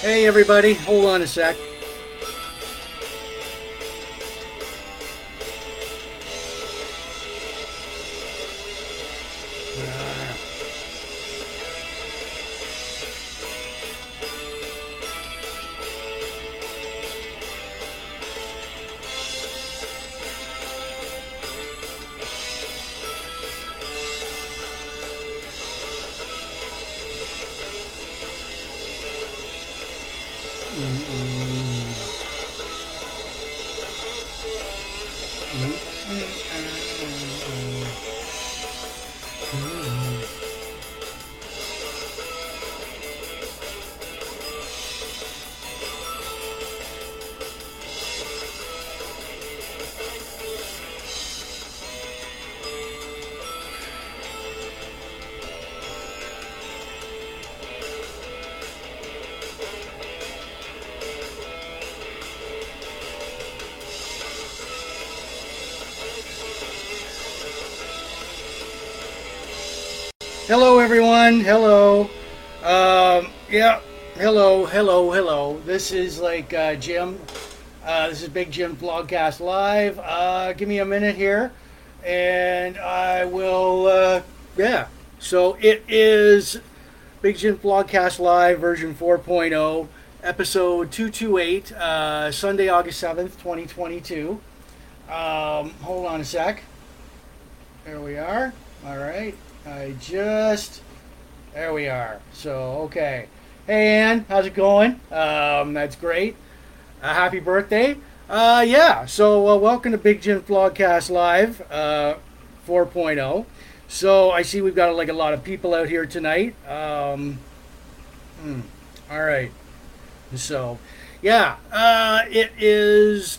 Hey everybody, hold on a sec. Hello. Um, yeah. Hello, hello, hello. This is like uh, Jim. Uh, this is Big Jim Blogcast Live. Uh, give me a minute here, and I will. Uh, yeah. So it is Big Jim Blogcast Live version 4.0, episode 228, uh, Sunday, August 7th, 2022. Um, hold on a sec. There we are. All right. I just there we are. So okay. Hey Ann, how's it going? Um, that's great. Uh, happy birthday. Uh, yeah. So uh, welcome to Big Jim Blogcast Live uh, 4.0. So I see we've got like a lot of people out here tonight. Um, hmm, all right. So yeah, uh, it is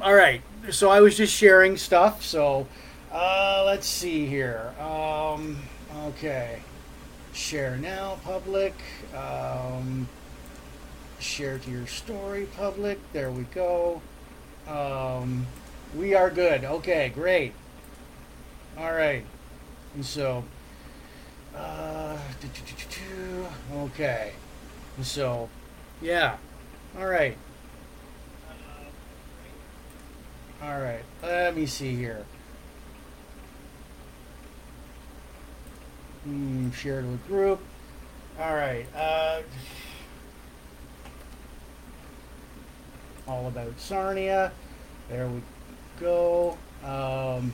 all right. So I was just sharing stuff. So. Uh, let's see here. Um, okay. Share now, public. Um, share to your story, public. There we go. Um, we are good. Okay, great. All right. And so, uh, okay. And so, yeah. All right. All right. Let me see here. Mm, share to a group. All right. Uh, all about Sarnia. There we go. Um,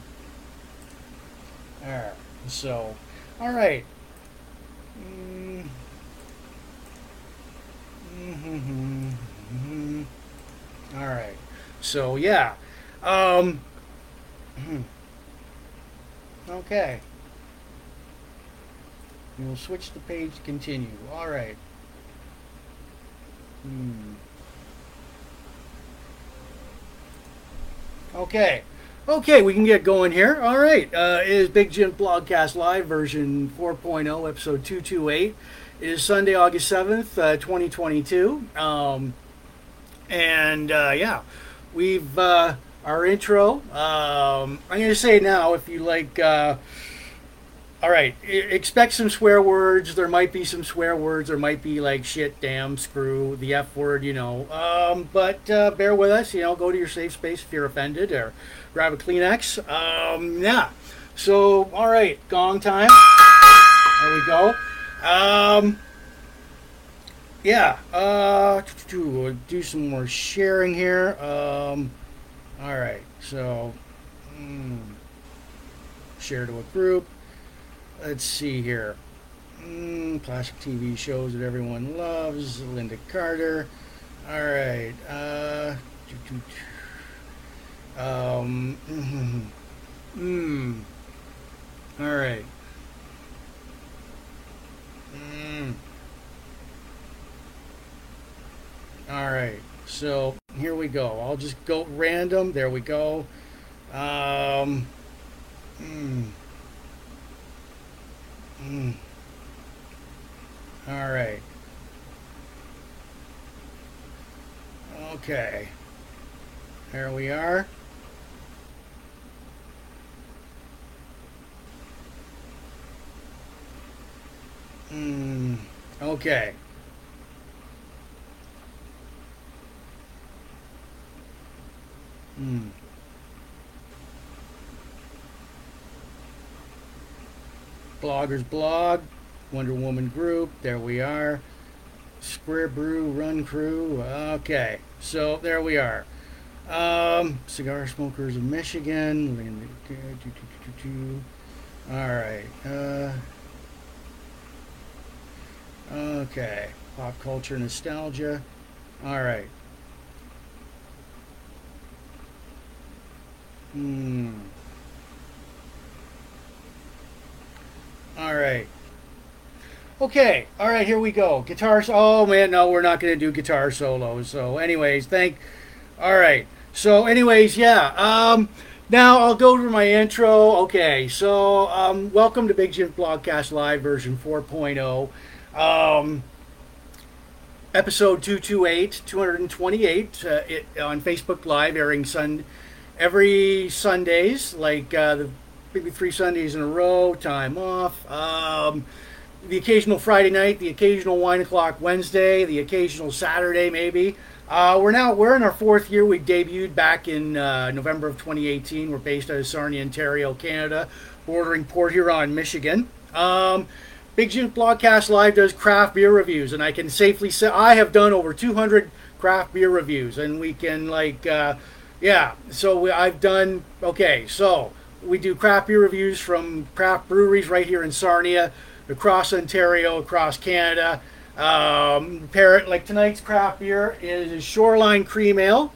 there. So, all right. Mm, mm-hmm, mm-hmm. All right. So yeah. Um, okay. We'll switch the page to continue. All right. Hmm. Okay. Okay, we can get going here. All right. Uh, it is Big Jim Blogcast Live version 4.0, episode 228. It is Sunday, August 7th, uh, 2022. Um, and uh, yeah, we've uh, our intro. Um, I'm going to say now, if you like uh, all right. Expect some swear words. There might be some swear words. There might be like shit, damn, screw, the F word, you know. Um, but uh, bear with us. You know, go to your safe space if you're offended or grab a Kleenex. Um, yeah. So, all right. Gong time. There we go. Um, yeah. Uh, do some more sharing here. Um, all right. So, mm, share to a group let's see here. Mm, classic TV shows that everyone loves. Lynda Carter. All right. Uh, um. Mm, mm, all right. Mm. All right. So here we go. I'll just go random. There we go. Um. Mm. Mm. All right. Okay. There we are. Mm, okay. Hmm. Bloggers blog, Wonder Woman group. There we are. Square Brew Run Crew. Okay, so there we are. Um, cigar smokers of Michigan. All right. Uh, okay. Pop culture nostalgia. All right. Hmm. All right. Okay. All right. Here we go. Guitars. Oh man, no, we're not going to do guitar solos. So, anyways, thank. All right. So, anyways, yeah. Um, now I'll go to my intro. Okay. So, um, welcome to Big Jim Blogcast Live version 4.0. Um, episode 228, 228 uh, it, on Facebook Live, airing Sun every Sundays, like uh, the maybe three Sundays in a row, time off. Um, the occasional Friday night, the occasional wine o'clock Wednesday, the occasional Saturday maybe. Uh, we're now we're in our fourth year. We debuted back in uh, November of 2018. We're based out of Sarnia, Ontario, Canada, bordering Port Huron, Michigan. Um, Big Jim Blogcast Live does craft beer reviews, and I can safely say I have done over 200 craft beer reviews, and we can like, uh, yeah. So we, I've done okay. So we do craft beer reviews from craft breweries right here in Sarnia, across Ontario, across Canada. Um, parrot like tonight's craft beer is Shoreline Cream Ale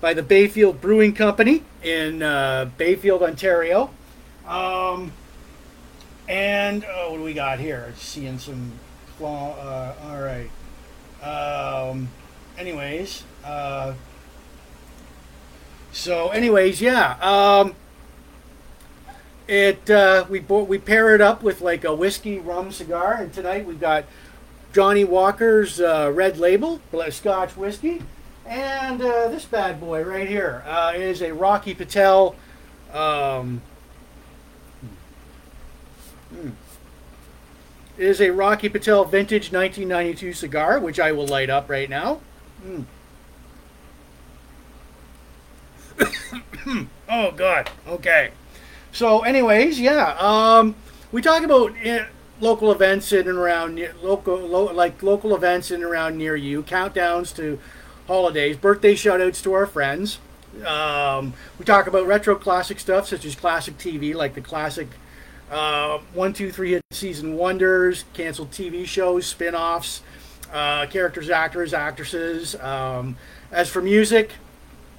by the Bayfield Brewing Company in uh, Bayfield, Ontario. Um, and oh, what do we got here? Seeing some, uh, all right. Um, anyways, uh, so anyways, yeah. Um, it uh, we bought, we pair it up with like a whiskey rum cigar, and tonight we've got Johnnie Walker's uh, Red Label Scotch whiskey, and uh, this bad boy right here uh, is a Rocky Patel. Um, hmm, is a Rocky Patel vintage 1992 cigar, which I will light up right now. Mm. oh God. Okay. So, anyways, yeah, um, we talk about uh, local events in and around local, lo, like local events in and around near you, countdowns to holidays, birthday shoutouts to our friends. Um, we talk about retro classic stuff such as classic TV, like the classic uh, one, two, three hit season wonders, canceled TV shows, spin offs, uh, characters, actors, actresses. Um, as for music,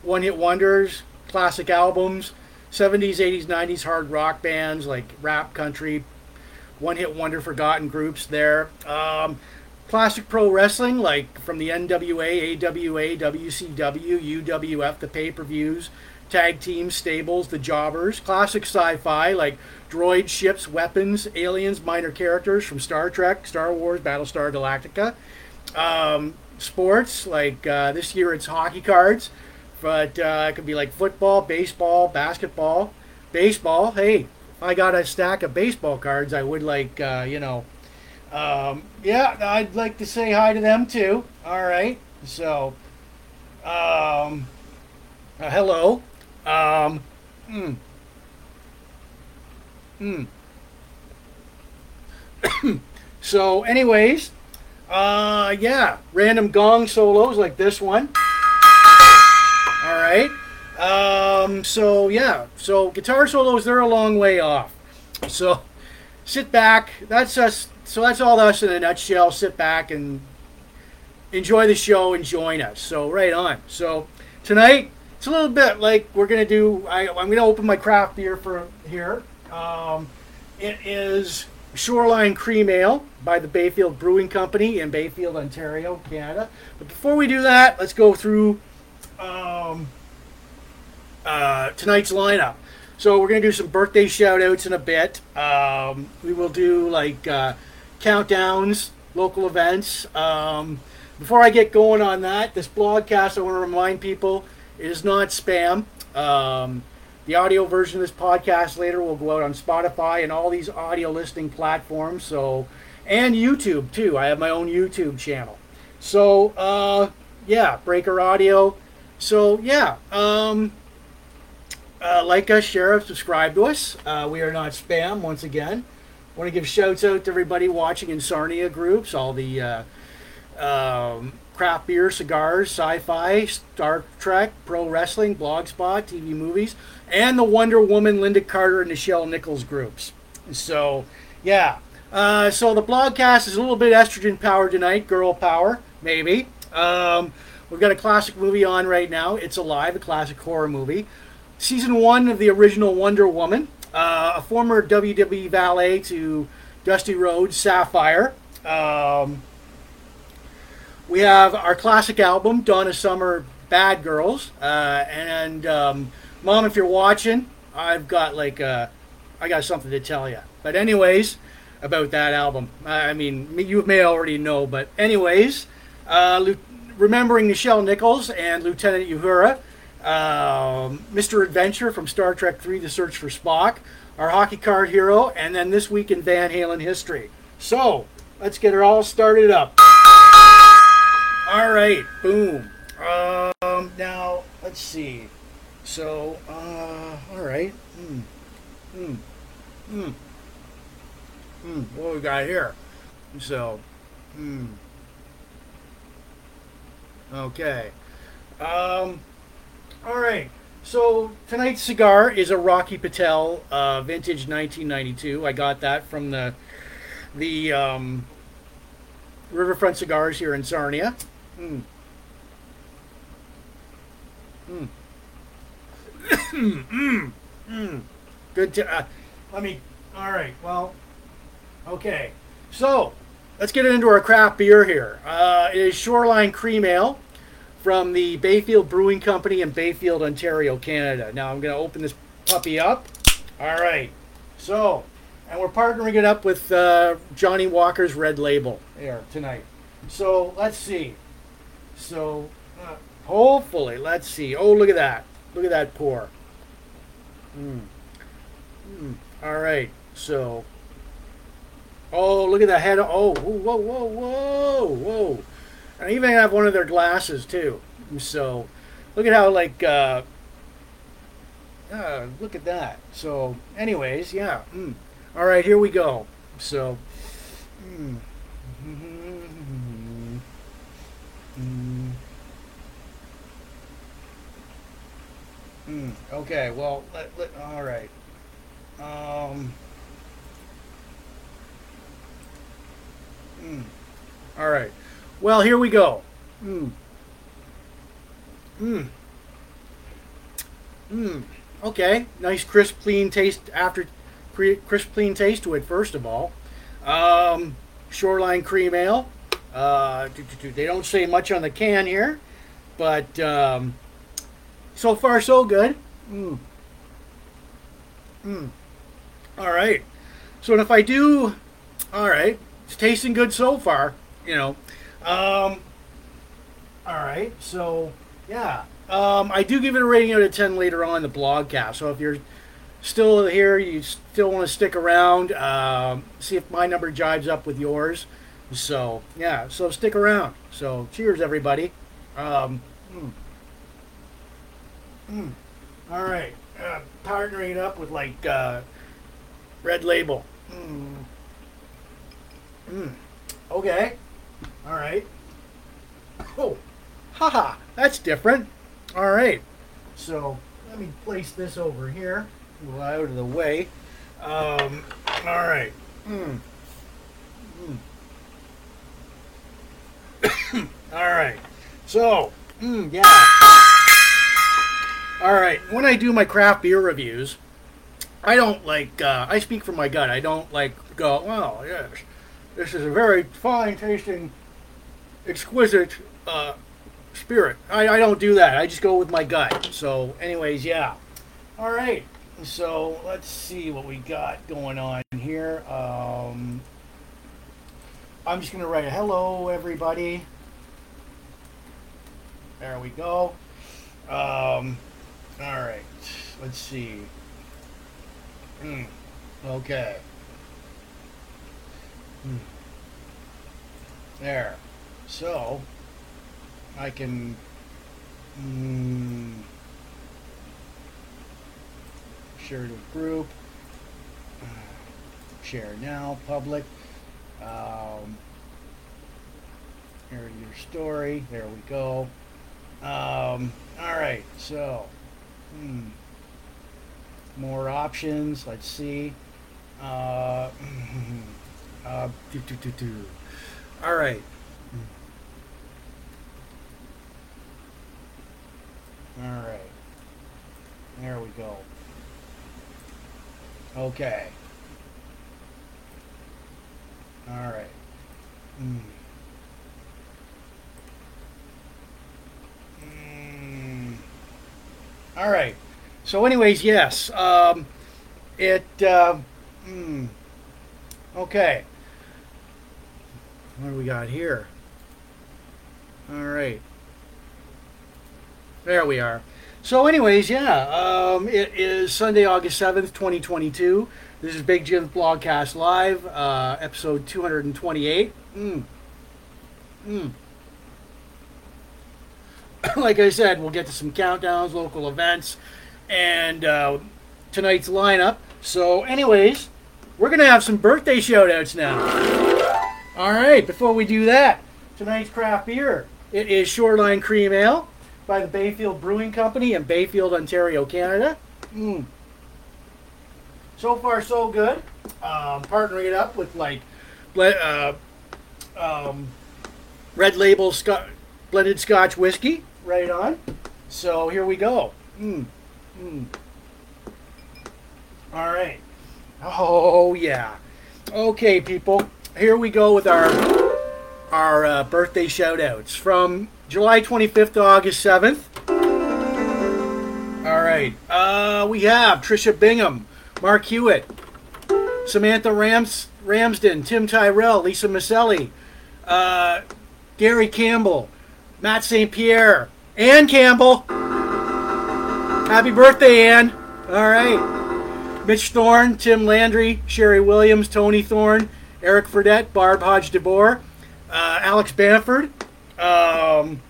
one hit wonders, classic albums. 70s, 80s, 90s hard rock bands like rap, country, one hit wonder forgotten groups there. Um, classic pro wrestling like from the NWA, AWA, WCW, UWF, the pay per views, tag teams, stables, the jobbers. Classic sci fi like droid ships, weapons, aliens, minor characters from Star Trek, Star Wars, Battlestar Galactica. Um, sports like uh, this year it's hockey cards. But uh, it could be like football, baseball, basketball, baseball. Hey, I got a stack of baseball cards, I would like, uh, you know, um, yeah, I'd like to say hi to them too. All right. So, um, uh, hello. Um, mm, mm. so, anyways, uh, yeah, random gong solos like this one. All right. Um, so yeah, so guitar solos they're a long way off. So sit back. That's us. So that's all us in a nutshell. Sit back and enjoy the show and join us. So right on. So tonight it's a little bit like we're gonna do. I, am gonna open my craft beer for here. Um, it is Shoreline Cream Ale by the Bayfield Brewing Company in Bayfield, Ontario, Canada. But before we do that, let's go through um, uh, tonight's lineup. So we're gonna do some birthday shout outs in a bit. Um, we will do like uh, countdowns, local events. Um, before I get going on that, this blogcast, I want to remind people is not spam. Um, the audio version of this podcast later will go out on Spotify and all these audio listening platforms. So and YouTube too. I have my own YouTube channel. So uh, yeah, Breaker Audio. So yeah, um, uh, like us, share subscribe to us. Uh, we are not spam. Once again, want to give shouts out to everybody watching in Sarnia groups, all the uh, um, craft beer, cigars, sci-fi, Star Trek, pro wrestling, blogspot, TV movies, and the Wonder Woman, Lynda Carter, and Nichelle Nichols groups. So yeah, uh, so the blogcast is a little bit estrogen power tonight, girl power, maybe. Um, we've got a classic movie on right now. It's Alive, a classic horror movie. Season one of the original Wonder Woman. Uh, a former WWE valet to Dusty Rhodes, Sapphire. Um, we have our classic album, Donna Summer, Bad Girls. Uh, and um, Mom, if you're watching, I've got like, uh, I got something to tell you. But anyways, about that album. I mean, you may already know, but anyways, uh, remembering Nichelle Nichols and Lieutenant Uhura, um, Mr. Adventure from Star Trek III: The Search for Spock, our hockey card hero, and then this week in Van Halen history. So let's get it all started up. All right, boom. Um, now let's see. So, uh, all right. Hmm. Hmm. Hmm. Hmm, what we got here? So, hmm. Okay. Um, all right. So tonight's cigar is a Rocky Patel uh, vintage 1992. I got that from the the um, Riverfront Cigars here in Sarnia. Hmm. Hmm. mm. Mm. Good. To, uh, let me. All right. Well. Okay, so let's get into our craft beer here. Uh, it is Shoreline Cream Ale from the Bayfield Brewing Company in Bayfield, Ontario, Canada. Now I'm going to open this puppy up. All right, so, and we're partnering it up with uh, Johnnie Walker's Red Label here tonight. So let's see. So uh, hopefully, let's see. Oh, look at that. Look at that pour. Mm. Mm. All right, so Oh, look at the head. Oh, whoa, whoa, whoa, whoa. And I even have one of their glasses, too. So, look at how, like, uh, uh, look at that. So, anyways, yeah. Mm. All right, here we go. So, mm. Mm. Okay, well, let, let, all right. Um, Mm. All right. Well, here we go. Mm. Mm. Mm. Okay. Nice crisp, clean taste after crisp, clean taste to it. First of all, um, Shoreline Cream Ale. Uh, they don't say much on the can here, but um, so far so good. Mm. Mm. All right. So if I do, all right, it's tasting good so far, you know. Um, all right, so yeah, um, I do give it a rating out of ten later on in the blogcast. So if you're still here, you still want to stick around, um, see if my number jives up with yours. So yeah, so stick around. So cheers, everybody. Um, mm, mm, all right, uh, partnering up with like uh, Red Label. Mm. Mm. Okay. All right. Oh, haha, that's different. All right. So let me place this over here, out of the way. Um, all right. Mm. Mm. all right. So, mm, yeah. All right. When I do my craft beer reviews, I don't like. Uh, I speak from my gut. I don't like go. Well, yes this is a very fine tasting, exquisite uh, spirit. I, I don't do that. I just go with my gut. So, anyways, yeah. All right. So let's see what we got going on here. Um, I'm just going to write a hello, everybody. There we go. Um, all right. Let's see. Mm, okay. There. So, I can. Mm, share to group. Share now, public. Um, here your story. There we go. Um, all right, so hmm, more options. Let's see. Uh, uh, do, do, do, do. All right. All right. There we go. Okay. All right. Mm. Mm. All right. So, anyways, yes. Um, it. Uh, mm. Okay. What do we got here? All right. There we are. So, anyways, yeah, um, it is Sunday, August 7th, 2022. This is Big Jim's Blogcast Live, uh, episode 228. Mm. Mm. like I said, we'll get to some countdowns, local events, and uh, tonight's lineup. So, anyways, we're going to have some birthday shout-outs now. All right, before we do that, tonight's craft beer. It is Shoreline Cream Ale by the Bayfield Brewing Company in Bayfield, Ontario, Canada. Mm. So far, so good. Um, partnering it up with like uh, um, red label Sc- blended Scotch whiskey, right on. So here we go. Mm. Mm. All right. Oh yeah. Okay, people. Here we go with our our uh, birthday shout outs from July 25th to August 7th. All right. Uh, we have Trisha Bingham, Mark Hewitt, Samantha Rams, Ramsden, Tim Tyrell, Lisa Maselli, uh, Gary Campbell, Matt St. Pierre, Ann Campbell. Happy birthday, Ann. All right. Mitch Thorne, Tim Landry, Sherry Williams, Tony Thorne, Eric Fredette, Barb Hodge DeBoer, uh, Alex Banford, um,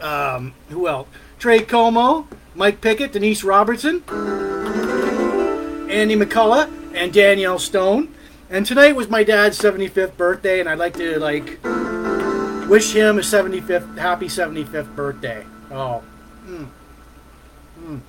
um, who else? Trey Como, Mike Pickett, Denise Robertson, Andy McCullough, and Danielle Stone. And tonight was my dad's 75th birthday, and I'd like to like wish him a 75th, happy 75th birthday. Oh, mm. Mm.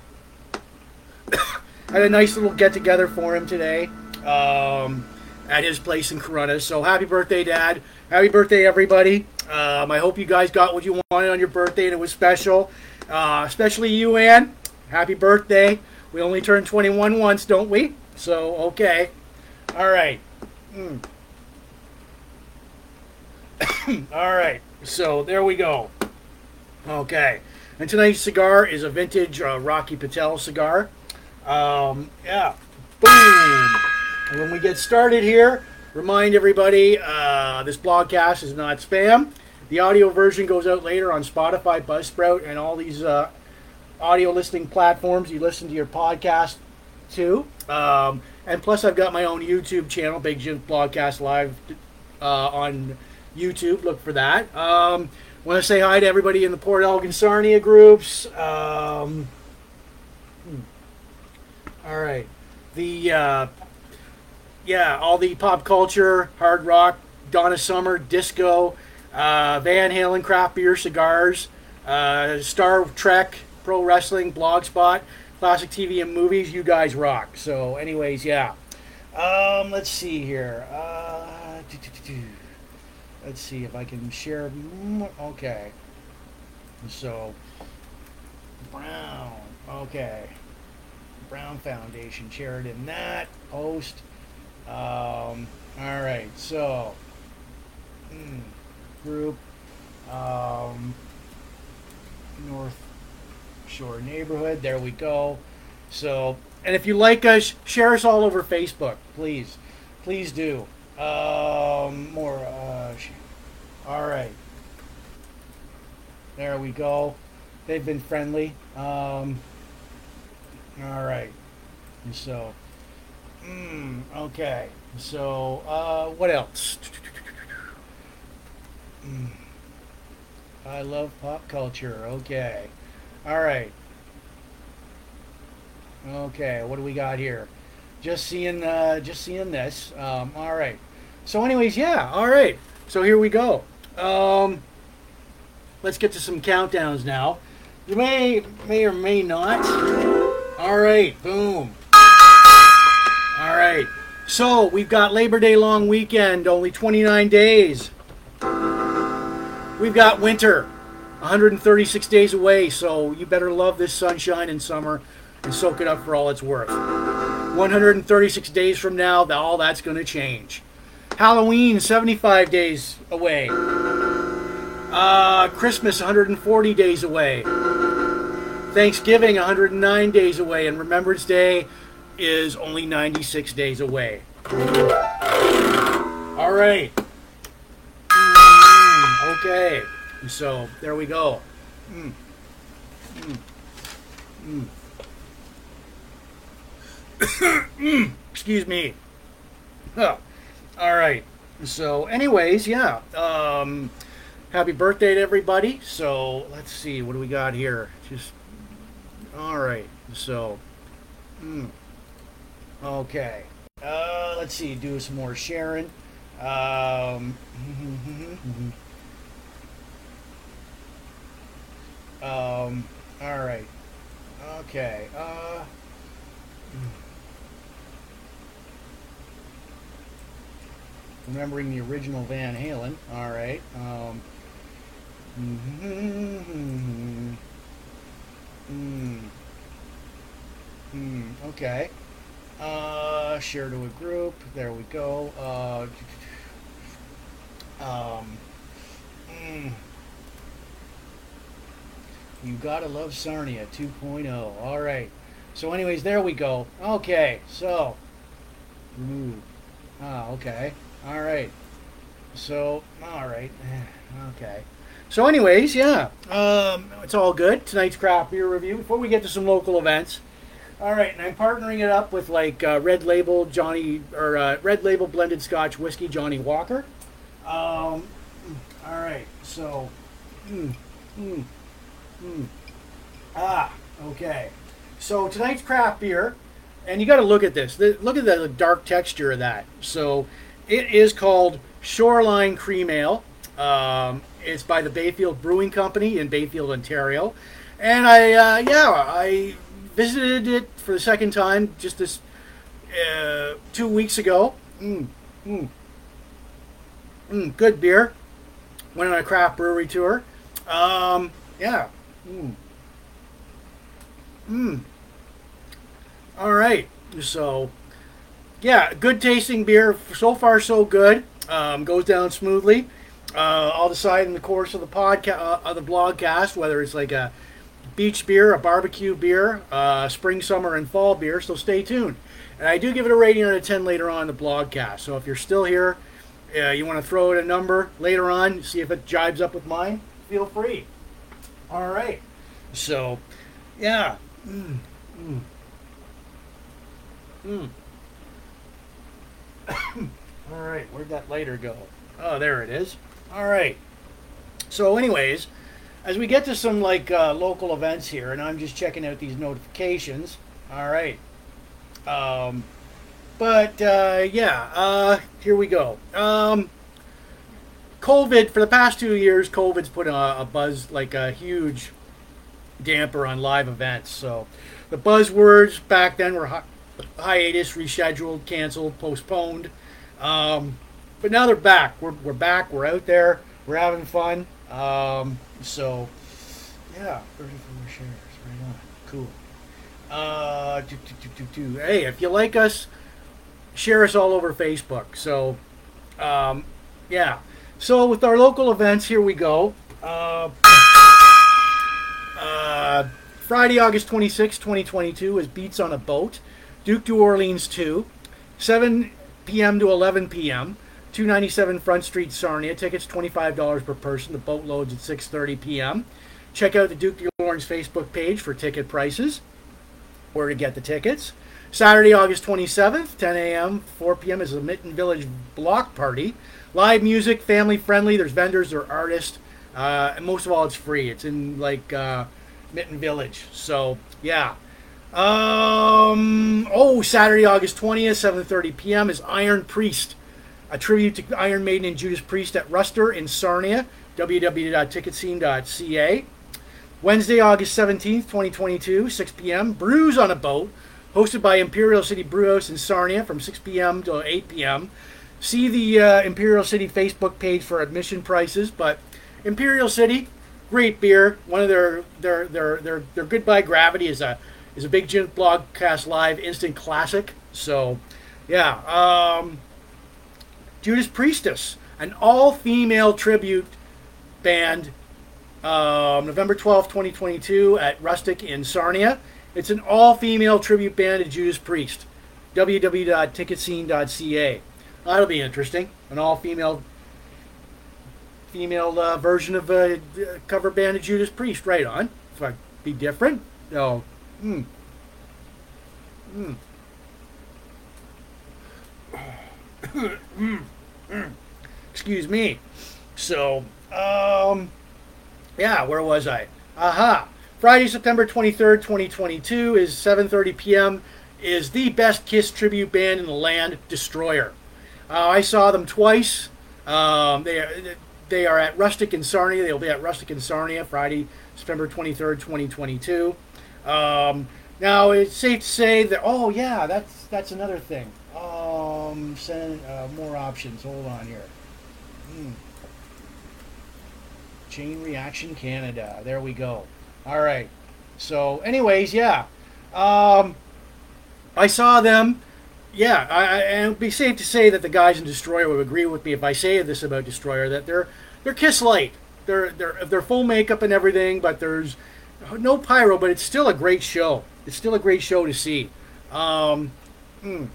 Had a nice little get together for him today um, at his place in Corunna. So happy birthday, Dad! Happy birthday, everybody! Um, I hope you guys got what you wanted on your birthday and it was special. Uh, especially you, Ann. Happy birthday! We only turn 21 once, don't we? So okay. All right. Mm. All right. So there we go. Okay. And tonight's cigar is a vintage uh, Rocky Patel cigar. Um, yeah. Boom. And when we get started here, remind everybody uh, this blogcast is not spam. The audio version goes out later on Spotify, Buzzsprout, and all these uh, audio listening platforms you listen to your podcast to. Um, and plus, I've got my own YouTube channel, Big Jim Blogcast Live, uh, on YouTube. Look for that. Um, Want to say hi to everybody in the Port Elgin Sarnia groups. Um, hmm. all right. The uh, yeah, all the pop culture, hard rock, Donna Summer, disco, uh, Van Halen, craft beer, cigars, uh, Star Trek, pro wrestling, blogspot, classic TV and movies. You guys rock. So, anyways, yeah. Um, let's see here. Uh, let's see if I can share. Okay. So, Brown. Okay. Brown Foundation. Shared in that. Post. Um, all right. So, mm, group. Um, North Shore neighborhood. There we go. So, and if you like us, share us all over Facebook, please. Please do. Um, more. Uh, all right. There we go. They've been friendly. Um, all right. And so, mm, okay. So, uh, what else? I love pop culture. Okay. All right. Okay, what do we got here? Just seeing, uh, just seeing this. Um, all right. So, anyways, yeah. All right. So here we go. Um, let's get to some countdowns now. You may, may or may not. All right. Boom. Right. So we've got Labor Day long weekend, only 29 days. We've got winter, 136 days away, so you better love this sunshine in summer and soak it up for all it's worth. 136 days from now, all that's going to change. Halloween, 75 days away. Uh, Christmas, 140 days away. Thanksgiving, 109 days away. And Remembrance Day is only 96 days away. All right. Mm, okay. So, there we go. Mm. Mm. Mm. Excuse me. Oh. All right. So, anyways, yeah. Um, happy birthday to everybody. So, let's see. What do we got here? Just. All right. So. Mm, okay. Uh, let's see. Do some more sharing. Um, um, all right. Okay. Uh. remembering the original Van Halen. All right. Um, mm, mm, okay. Uh, share to a group. There we go. Uh, um, mm, you gotta love Sarnia 2.0. All right. So, anyways, there we go. Okay. So, ooh. Ah, okay. All right. So, all right. Okay. So, anyways, yeah, um, it's all good. Tonight's craft beer review. Before we get to some local events, all right, and I'm partnering it up with like uh, Red Label Johnnie or uh, Red Label blended Scotch whiskey Johnnie Walker. Um, all right, so, mm, mm, mm. ah, okay. So tonight's craft beer, and you got to look at this. Look at the dark texture of that. So it is called Shoreline Cream Ale. Um, it's by the Bayfield Brewing Company in Bayfield, Ontario. And I, uh, yeah, I visited it for the second time just this uh, two weeks ago. Mm, mm, mm, good beer. Went on a craft brewery tour. Um, yeah. Mm. Mm. All right. So yeah, good tasting beer. So far, so good. Um, goes down smoothly. Uh, I'll decide in the course of the podcast, uh, of the blogcast, whether it's like a beach beer, a barbecue beer, uh, spring, summer, and fall beer. So stay tuned. And I do give it a rating out of 10 later on the blogcast. So if you're still here, uh, you want to throw it a number later on, see if it jibes up with mine, feel free. All right. So, yeah. Mm, mm. Mm. All right, where'd that lighter go? Oh, there it is. All right. So, anyways, as we get to some like uh, local events here, and I'm just checking out these notifications. All right. Um, but uh, yeah, uh, here we go. Um, COVID for the past two years, COVID's put a, a buzz like a huge damper on live events. So the buzzwords back then were hi- hiatus, rescheduled, canceled, postponed. Um, but now they're back. We're, we're back. We're out there. We're having fun. Um, so, yeah, 34 shares. Right on. Cool. Uh, do, do, do, hey, if you like us, share us all over Facebook. So, um, yeah. So, with our local events, here we go. Uh, uh, Friday, August 26, 2022, is Beats on a Boat. Duke New Orleans 2. 7 p.m. to 11 p.m. 297 Front Street, Sarnia. Tickets $25 per person. The boat loads at 6:30 p.m. Check out the Duke New Orleans Facebook page for ticket prices, where to get the tickets. Saturday, August 27th, 10 a.m., 4 p.m. is the Mitton Village Block Party. Live music, family friendly. There's vendors or artists. Uh, and most of all, it's free. It's in like uh, Mitton Village. So yeah. Um. Oh, Saturday, August 20th, 7:30 p.m. is Iron Priest, a tribute to Iron Maiden and Judas Priest at Rustic in Sarnia. www.ticketscene.ca. Wednesday, August 17th, 2022, 6 p.m. Brews on a Boat, hosted by Imperial City Brewhouse in Sarnia from 6 p.m. to 8 p.m. See the uh, Imperial City Facebook page for admission prices, but Imperial City, great beer. One of their their their their their Goodbye Gravity is a is a big Jim blogcast live instant classic. So, yeah, um, Judas Priestess, an all female tribute band um, November 12th, 2022, at Rustic in Sarnia. It's an all female tribute band to Judas Priest. www.ticketscene.ca. That'll be interesting. An all female female uh, version of a cover band of Judas Priest. Right on. If I'd be different. No. Hmm. Excuse me. So, um, yeah, where was I? Aha. Friday, September 23rd, 2022 is 7:30 p.m. is the best Kiss tribute band in the land, Destroyer. Uh, I saw them twice. Um, they are, they are at Rustic in Sarnia. They'll be at Rustic in Sarnia Friday, September 23rd, 2022. Um, now it's safe to say that oh yeah, that's that's another thing. Um, send uh, more options. Hold on here. Hmm. Chain Reaction Canada. There we go. All right. So, anyways, yeah. Um, I saw them. Yeah, I, I, and it'd be safe to say that the guys in Destroyer would agree with me if I say this about Destroyer that they're they're Kiss Light. They're they're they're full makeup and everything, but there's no pyro. But it's still a great show. It's still a great show to see. Um, mm,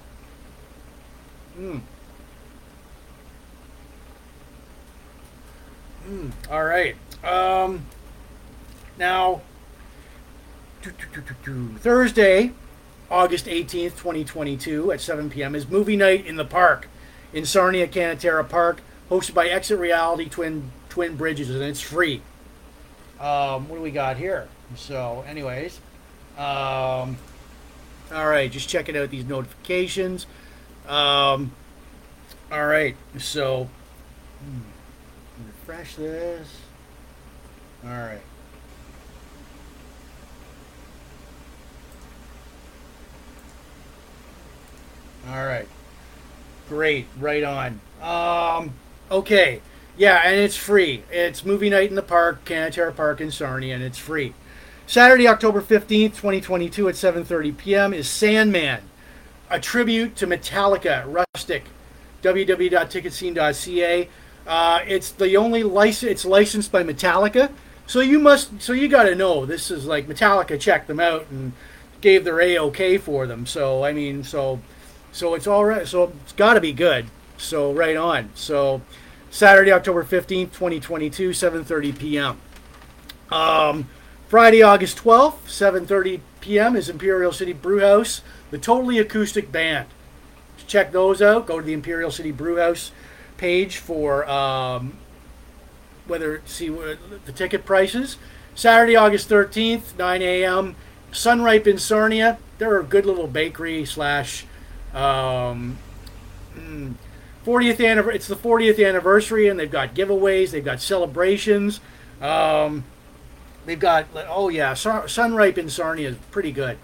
mm. Mm, all right. Um, now, Thursday, August 18th, 2022, at 7 p.m., is Movie Night in the Park in Sarnia, Canatara Park, hosted by Exit Reality Twin Twin Bridges, and it's free. Um, what do we got here? So, anyways, um, all right, just checking out these notifications. Um, all right, so. Refresh this. All right. All right. Great. Right on. Um, okay. Yeah, and it's free. It's movie night in the park, Canatara Park in Sarnia, and it's free. Saturday, October 15th, 2022 at 7.30 p.m. is Sandman, a tribute to Metallica, Rustic, www.ticketscene.ca. Uh, it's the only license. It's licensed by Metallica, so you must. So you got to know this is like Metallica checked them out and gave their a okay for them. So I mean, so so it's all right. So it's got to be good. So right on. So Saturday, October fifteenth, twenty twenty two, seven thirty p.m. Um, Friday, August twelfth, seven thirty p.m. is Imperial City Brewhouse, the totally acoustic band. Check those out. Go to the Imperial City Brewhouse page for um, whether see the ticket prices. Saturday, August 13th, 9 a.m. Sunripe in Sarnia. They're a good little bakery slash um, 40th hmm, anniversary. It's the 40th anniversary, and they've got giveaways. They've got celebrations. Um, they've got oh yeah, Sunripe in Sarnia is pretty good.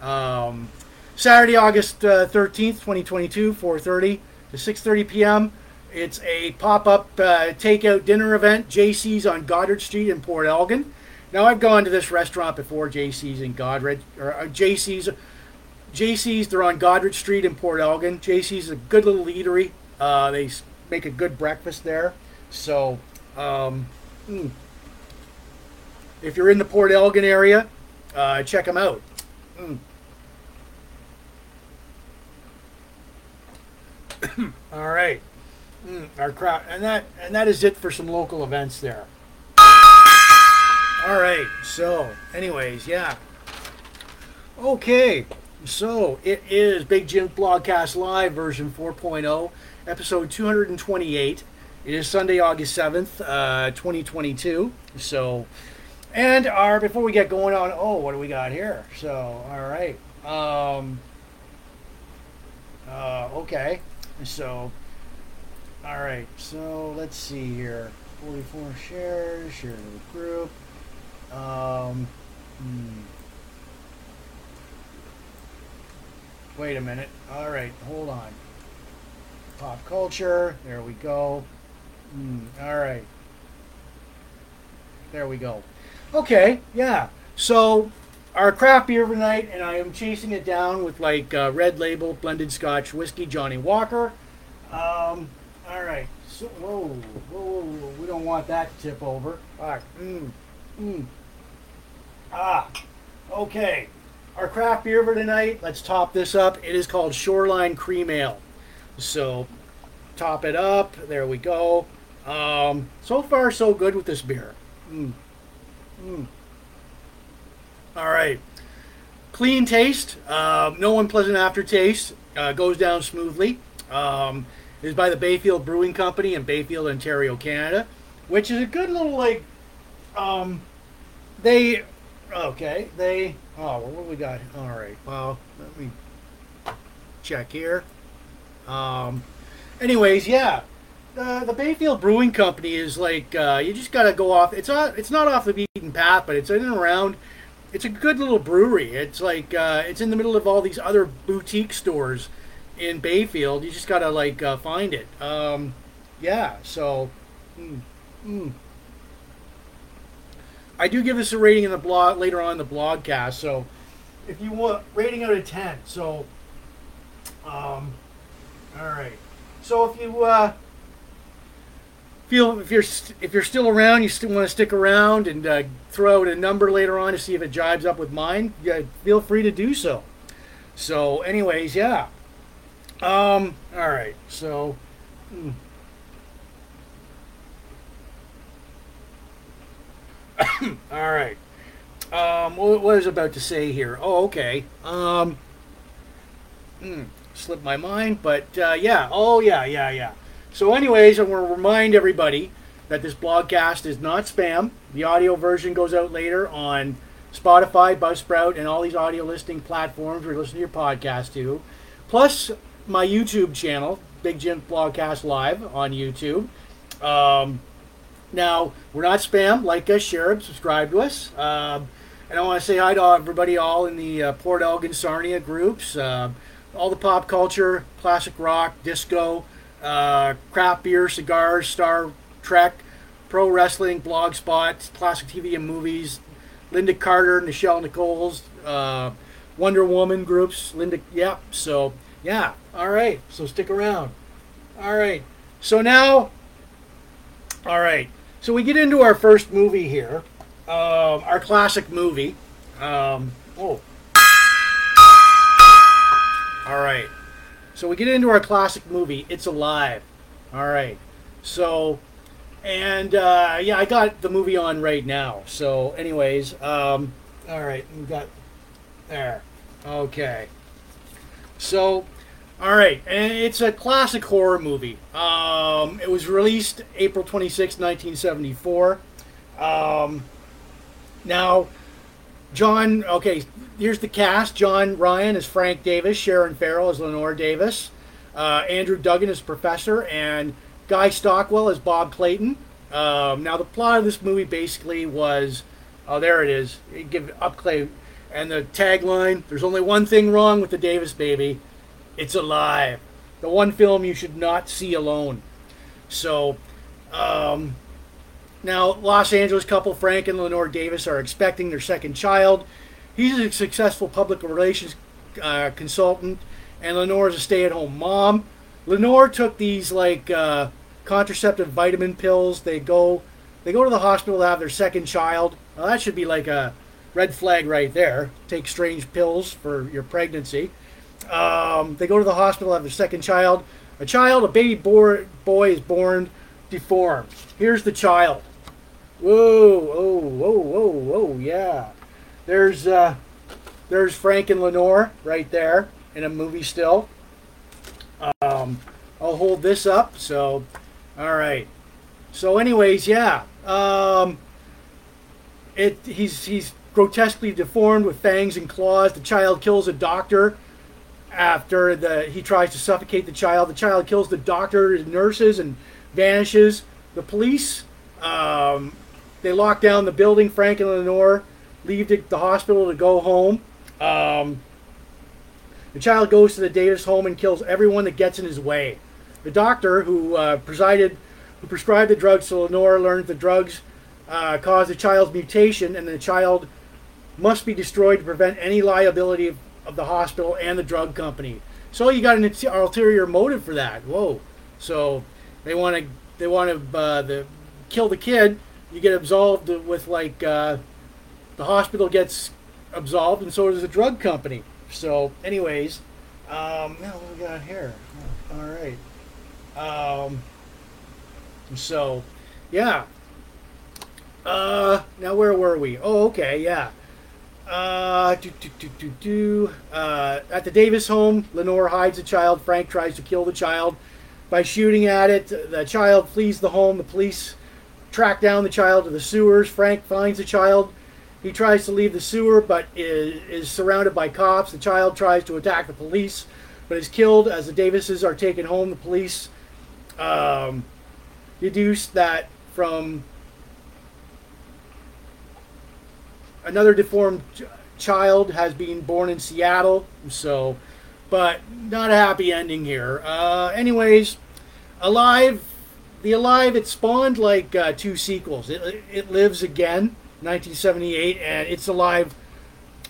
Um, Saturday, August uh, 13th, 2022, 4:30 to 6:30 p.m. It's a pop up uh, takeout dinner event, JC's on Goddard Street in Port Elgin. Now, I've gone to this restaurant before, JC's in Goddard, or uh, JC's. JC's, they're on Goddard Street in Port Elgin. JC's is a good little eatery. Uh, they make a good breakfast there. So, um, hmm. If you're in the Port Elgin area, uh, check them out. Mm. All right. Mm, our crowd, and that and that is it for some local events there. All right. So, anyways, yeah. Okay. So it is Big Jim Blogcast Live version 4.0, episode 228. It is Sunday, August 7th, uh, 2022. So, and our before we get going on, oh, what do we got here? So, all right. Um, uh, okay. So, all right. So let's see here. 44 shares, share the group. Um, hmm. Wait a minute. All right, hold on. Pop culture. There we go. Mm, all right. There we go. Okay, yeah. So our craft beer tonight, and I am chasing it down with like uh, red label blended Scotch whiskey, Johnnie Walker. Um, all right. So, whoa, whoa, whoa, we don't want that to tip over. All right. Mm, mm. Ah, okay. Our craft beer for tonight, let's top this up. It is called Shoreline Cream Ale. So, top it up. There we go. Um, so far, so good with this beer. Mm. Mm. All right. Clean taste, uh, no unpleasant aftertaste. Uh, goes down smoothly. Um, is by the Bayfield Brewing Company in Bayfield, Ontario, Canada, which is a good little like. Um, they okay. They oh, what we got? All right. Well, let me check here. Um, anyways, yeah. The, the Bayfield Brewing Company is like uh, you just got to go off. It's not it's not off the beaten path, but it's in and around. It's a good little brewery. It's like uh, it's in the middle of all these other boutique stores in Bayfield. You just got to like uh, find it. Um, yeah. So. Mm, mm. I do give this a rating in the blog later on in the blogcast. So if you want rating out of ten, so um, all right. So if you uh, feel if you're if you're still around, you still want to stick around and uh, throw out a number later on to see if it jives up with mine. Yeah, feel free to do so. So, anyways, yeah. Um. All right. So. Hmm. all right. Um, what was I about to say here? Oh, okay. Um, hmm, slipped my mind, but uh, yeah. Oh, yeah, yeah, yeah. So, anyways, I want to remind everybody that this blogcast is not spam. The audio version goes out later on Spotify, Buzzsprout, and all these audio listing platforms where you listen to your podcast to. Plus, my YouTube channel, Big Jim Blogcast Live on YouTube. Um, now, we're not spam. Like us, share it, subscribe to us. Um, and I want to say hi to everybody all in the uh, Port Elgin Sarnia groups. Uh, all the pop culture, classic rock, disco, uh, craft beer, cigars, Star Trek, pro wrestling, blog spots, classic TV and movies, Lynda Carter, Nichelle Nichols, uh, Wonder Woman groups. Lynda, yeah. So, yeah. All right. So stick around. All right. So now, all right. So we get into our first movie here, um, our classic movie. Um, oh. All right. So we get into our classic movie, It's Alive. All right. So, and uh, yeah, I got the movie on right now. So, anyways, um, all right, we got there. Okay. So, all right, and it's a classic horror movie. Um, it was released April 26, 1974. Um, now, John, okay, here's the cast. John Ryan is Frank Davis, Sharon Farrell is Lenore Davis, uh, Andrew Duggan is Professor, and Guy Stockwell is Bob Clayton. Um, now, the plot of this movie basically was, oh, there it is. Give up Clay, and the tagline: "There's only one thing wrong with the Davis baby." It's alive. The one film you should not see alone. So, um, now Los Angeles couple Frank and Lenore Davis are expecting their second child. He's a successful public relations uh, consultant, and Lenore is a stay-at-home mom. Lenore took these like uh, contraceptive vitamin pills. They go, they go to the hospital to have their second child. That should be like a red flag right there. Take strange pills for your pregnancy. Um, they go to the hospital, to have their second child. A child, a baby boy, boy is born deformed. Here's the child. Whoa, whoa, whoa, whoa, whoa, yeah. There's, uh, there's Frank and Lenore right there in a movie still. Um, I'll hold this up. So, all right. So, anyways, yeah. Um, it he's he's grotesquely deformed with fangs and claws. The child kills a doctor after the he tries to suffocate the child. The child kills the doctor, nurses, and vanishes. The police um, they lock down the building. Frank and Lenore leave the, the hospital to go home. Um, the child goes to the Davis home and kills everyone that gets in his way. The doctor who uh, presided, who prescribed the drugs to Lenore, learns the drugs uh, the child's mutation, and the child must be destroyed to prevent any liability of, of the hospital and the drug company. So you got an ulterior motive for that. Whoa! So they want to they want to uh, the kill the kid. You get absolved with like uh, the hospital gets absolved, and so does the drug company. So, anyways, um, now what we got here? All right. Um, so, yeah. Uh, now where were we? Oh, okay, yeah. Uh, do, do, do, do, do. Uh, at the Davis home, Lenore hides a child. Frank tries to kill the child by shooting at it. The child flees the home. The police track down the child to the sewers. Frank finds the child he tries to leave the sewer, but is, is surrounded by cops. The child tries to attack the police, but is killed as the Davises are taken home. The police um, deduce that from another deformed child has been born in Seattle. So, but not a happy ending here. Uh, anyways, Alive, the Alive, it spawned like uh, two sequels. It, it lives again 1978, and It's Alive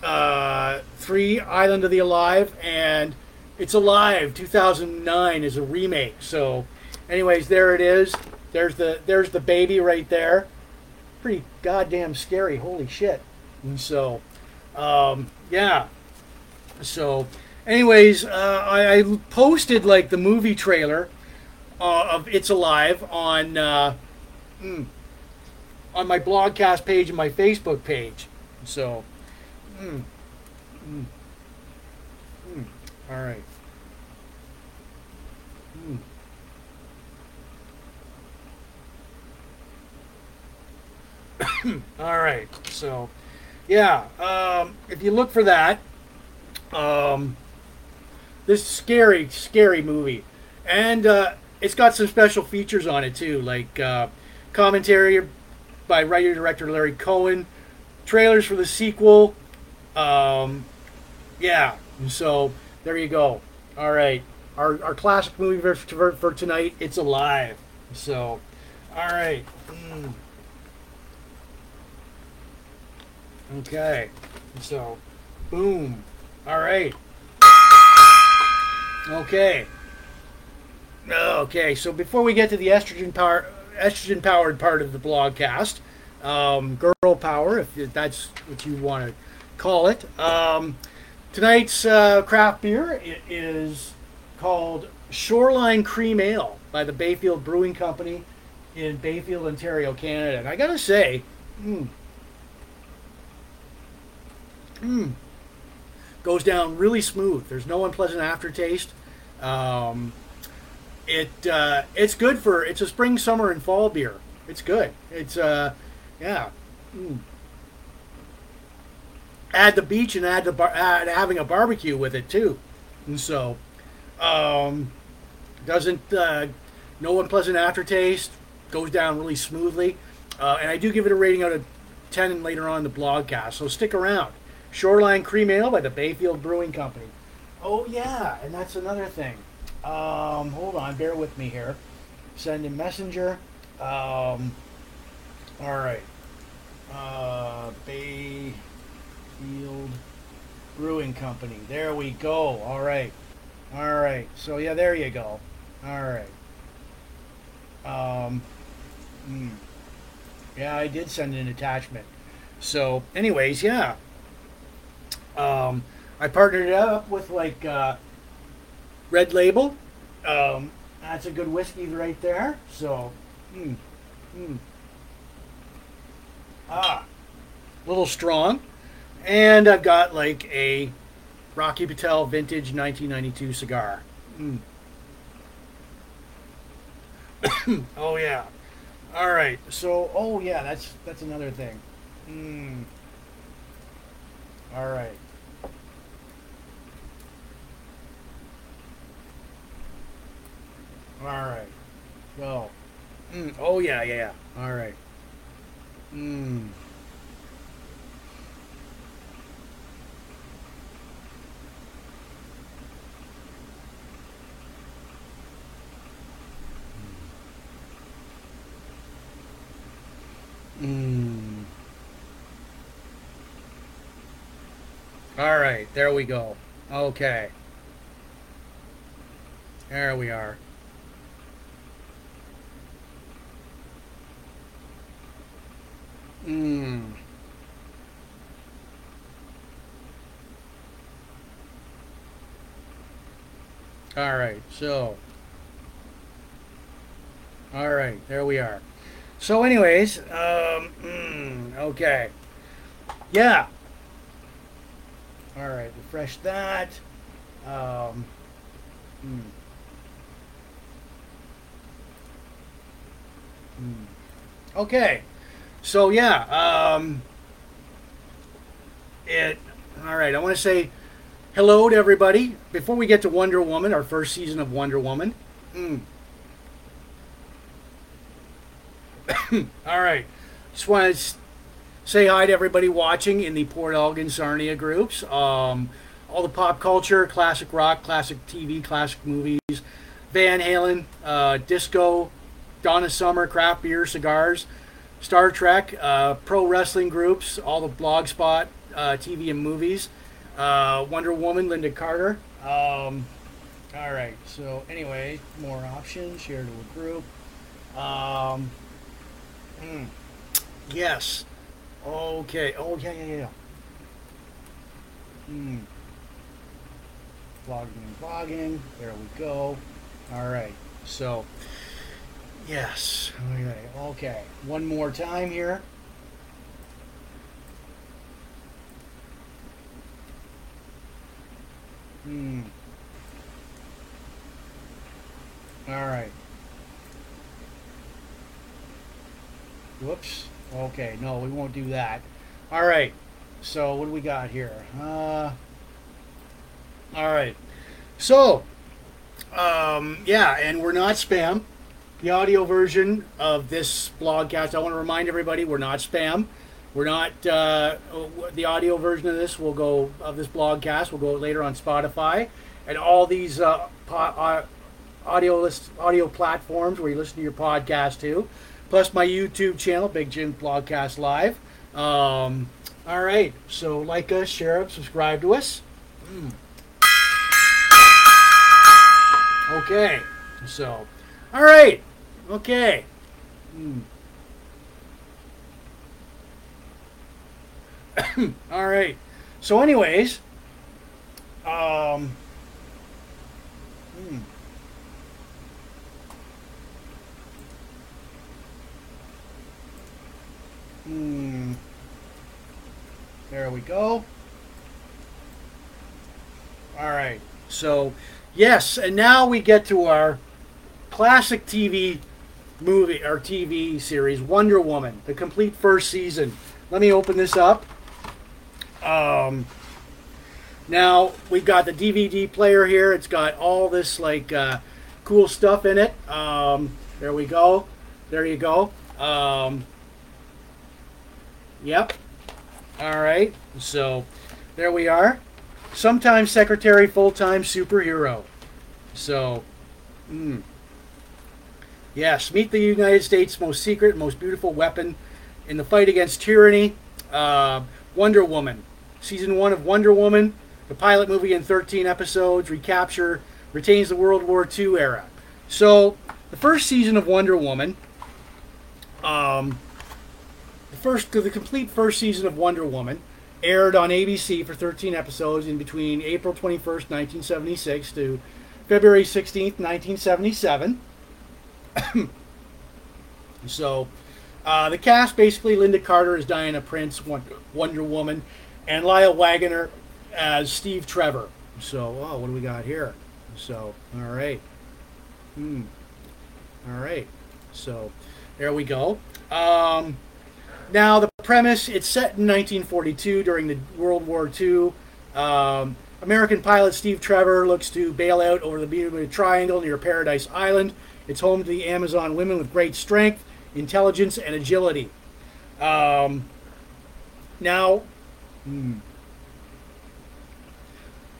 uh, 3, Island of the Alive, and It's Alive 2009 is a remake. So, anyways, there it is. There's the there's the baby right there. Pretty goddamn scary. Holy shit. And so, um, yeah. So, anyways, uh, I, I, posted like the movie trailer uh, of It's Alive on. Uh, mm, on my blogcast page and my Facebook page. So, mm, mm, all right. Mm. all right. So, yeah. Um, if you look for that, um, this scary, scary movie, and uh, it's got some special features on it too, like uh, commentary by writer director Larry Cohen. Trailers for the sequel. Um, yeah, so there you go. All right, our, our classic movie for, for, tonight. It's alive. So, all right. Mm. Okay. So, boom. All right. Okay. Okay. So before we get to the estrogen power estrogen powered part of the blogcast, um, girl power, if that's what you want to call it. Um, tonight's uh, craft beer is called Shoreline Cream Ale by the Bayfield Brewing Company in Bayfield, Ontario, Canada. And I gotta say, mm, goes down really smooth. There's no unpleasant aftertaste. Um, it uh, it's good for it's a spring, summer, and fall beer. It's good. It's uh, yeah. Mm. Add the beach and add the bar- add having a barbecue with it too, and so um, doesn't uh, no unpleasant aftertaste. Goes down really smoothly, uh, and I do give it a rating out of ten later on the blogcast. So stick around. Shoreline Cream Ale by the Bayfield Brewing Company. Oh yeah, and that's another thing. Um, hold on, bear with me here. Send a messenger. Um, all right. Uh, Bayfield Brewing Company. There we go. All right. All right. So yeah, there you go. All right. Um, hmm. Yeah, I did send an attachment. So, anyways, yeah. Um, I partnered up with like uh, Red Label. Um, that's a good whiskey right there. So, mm, mm. ah, a little strong, And I've got like a Rocky Patel vintage 1992 cigar. Mm. oh yeah. All right. So, oh yeah, that's that's another thing. Mm. All right. All right. Go. Mm. Oh yeah, yeah, yeah. All right. Mm. Mm. All right, there we go. Okay. There we are. Mm. All right, so. All right, there we are. So, anyways, um, mm, okay. Yeah. All right, refresh that. Um, mm. Okay. So yeah, um, it. All right, I want to say hello to everybody before we get to Wonder Woman, our first season of Wonder Woman. Mm. all right, just want to say hi to everybody watching in the Port Elgin Sarnia groups. Um, all the pop culture, classic rock, classic TV, classic movies, Van Halen, uh, disco, Donna Summer, craft beer, cigars. Star Trek, uh, pro wrestling groups, all the Blogspot, uh, TV and movies, uh, Wonder Woman, Lynda Carter. Um, all right. So anyway, more options. Share to a group. Um, mm, yes. Okay. Oh yeah yeah yeah. Hmm. Blogging blogging. There we go. All right. So. Yes. Okay. One more time here. Hmm. All right. Whoops. Okay. No, we won't do that. All right. So what do we got here? Uh. All right. So. Um. Yeah, and we're not spam the audio version of this blogcast. I want to remind everybody we're not spam. We're not uh, the audio version of this will go of this blogcast will go later on Spotify and all these uh, po- uh, audio list audio platforms where you listen to your podcast too. plus my YouTube channel, Big Jim Blogcast Live. Um, all right, so like us, share us, subscribe to us. Mm. Okay, so all right. Okay. Hmm. All right. So, anyways, um, hmm. Hmm. There we go. All right. So, yes, and now we get to our classic TV movie or TV series, Wonder Woman, the complete first season. Let me open this up. Um, now we've got the DVD player here. It's got all this like uh, cool stuff in it. Um, there we go. There you go. Um, yep. All right. So there we are. Sometimes secretary, full time superhero. So. Mm. Yes, meet the United States' most secret, most beautiful weapon in the fight against tyranny uh, Wonder Woman. Season 1 of Wonder Woman, the pilot movie in 13 episodes, recapture, retains the World War II era. So, the first season of Wonder Woman, um, the first, the complete first season of Wonder Woman, aired on ABC for 13 episodes in between April 21st, 1976 to February 16th, 1977. so, uh, the cast basically Lynda Carter is Diana Prince, Wonder Woman, and Lyle Waggoner as Steve Trevor. So, oh, what do we got here? So, all right. Hmm. All right. So, there we go. Um, now, the premise it's set in 1942 during the World War II. Um, American pilot Steve Trevor looks to bail out over the Bermuda Triangle near Paradise Island. It's home to the Amazon women with great strength, intelligence, and agility. Um, now, hmm.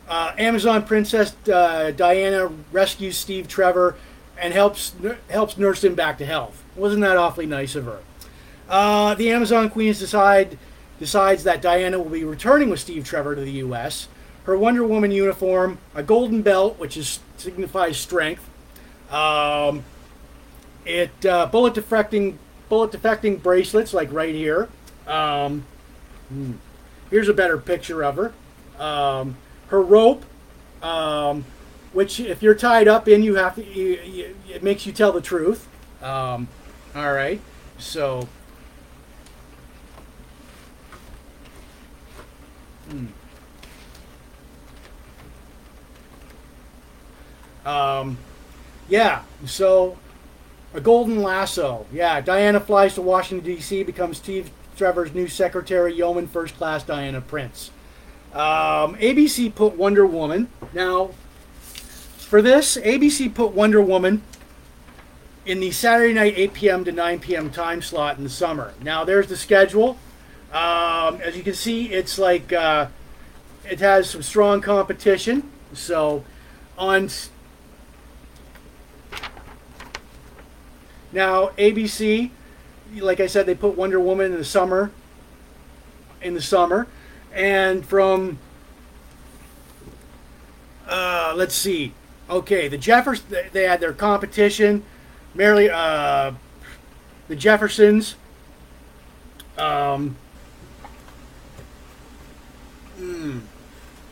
uh, Amazon Princess uh, Diana rescues Steve Trevor and helps helps nurse him back to health. Wasn't that awfully nice of her? Uh, the Amazon Queens decide decides that Diana will be returning with Steve Trevor to the U.S. Her Wonder Woman uniform, a golden belt, which is signifies strength. Um, it uh, bullet deflecting bullet deflecting bracelets, like right here. Um, hmm. here's a better picture of her. Um, her rope, um, which if you're tied up in, you have to. You, you, it makes you tell the truth. Um, all right, so. Hmm. Um, yeah, so a golden lasso. Yeah, Diana flies to Washington, D.C., becomes Steve Trevor's new secretary, Yeoman First Class Diana Prince. Um, ABC put Wonder Woman. Now, for this, ABC put Wonder Woman in the Saturday night 8 p.m. to 9 p.m. time slot in the summer. Now, there's the schedule. Um, as you can see, it's like uh, it has some strong competition. So, on Now, ABC, like I said, they put Wonder Woman in the summer. In the summer, and from uh, let's see, okay, the Jeffers they had their competition. Merely, uh, the Jeffersons. Um, mm,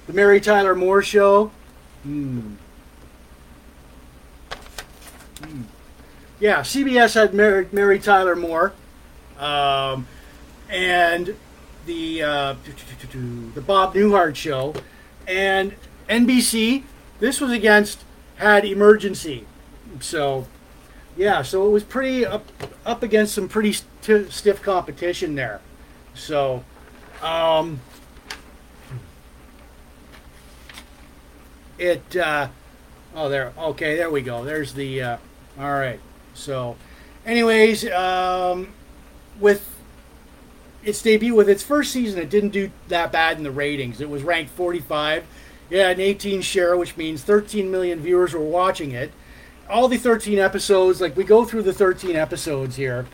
the Mary Tyler Moore Show. Mm. Yeah, CBS had Mary, Mary Tyler Moore, um, and the uh, the Bob Newhart show, and NBC. This was against had Emergency, so yeah, so it was pretty up up against some pretty st- stiff competition there. So, um, it uh, oh there okay there we go. There's the uh, all right. So, anyways, um, with its debut, with its first season, it didn't do that bad in the ratings. It was ranked 45. It had an 18 share, which means 13 million viewers were watching it. All the 13 episodes, like we go through the 13 episodes here.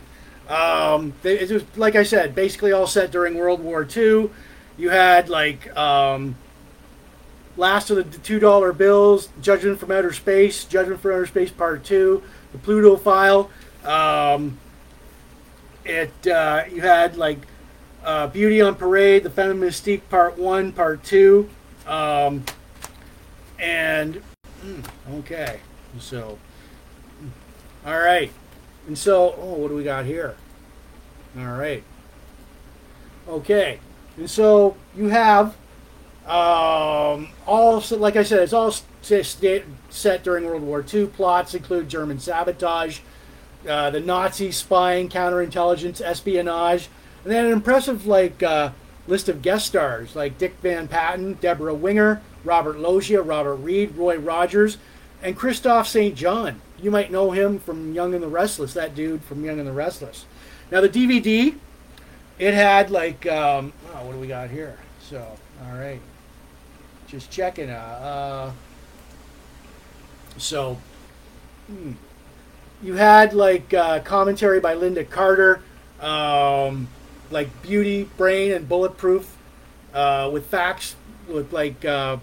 Um, they, it was like I said, basically all set during World War II. You had like um, Last of the Two Dollar Bills, Judgment from Outer Space, Judgment from Outer Space Part Two, the Pluto file. Um, it uh, you had like uh, Beauty on Parade, the Phantom Mystique Part One, Part Two, um, and mm, okay, so all right, and so oh, what do we got here? All right, okay, and so you have um, all like I said, it's all set during World War II. Plots include German sabotage, uh, the Nazi spying, counterintelligence, espionage, and then an impressive like uh, list of guest stars like Dick Van Patten, Debra Winger, Robert Loggia, Robert Reed, Roy Rogers, and Christoph St. John. You might know him from Young and the Restless, that dude from Young and the Restless. Now the DVD, it had like um, oh, what do we got here? So all right. Just checking. Uh, so, hmm. you had like uh, commentary by Lynda Carter, um, like Beauty, Brain, and Bulletproof, uh, with facts, with like, uh,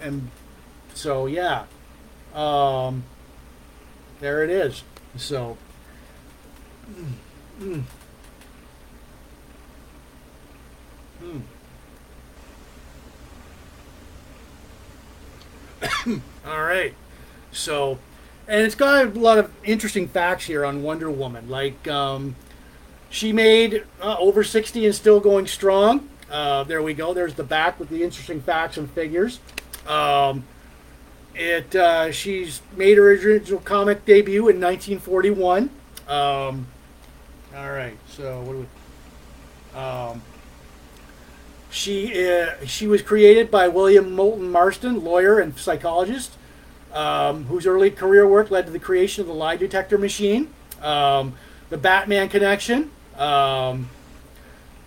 and so yeah, um, there it is. So, mm, mm. All right. So, and it's got a lot of interesting facts here on Wonder Woman. Like, um, she made uh, over 60 and still going strong. Uh, there we go. There's the back with the interesting facts and figures. Um, it uh, she's made her original comic debut in 1941. Um, all right, so what do we? Um, she uh, she was created by William Moulton Marston, lawyer and psychologist, um, whose early career work led to the creation of the lie detector machine, um, the Batman connection, um,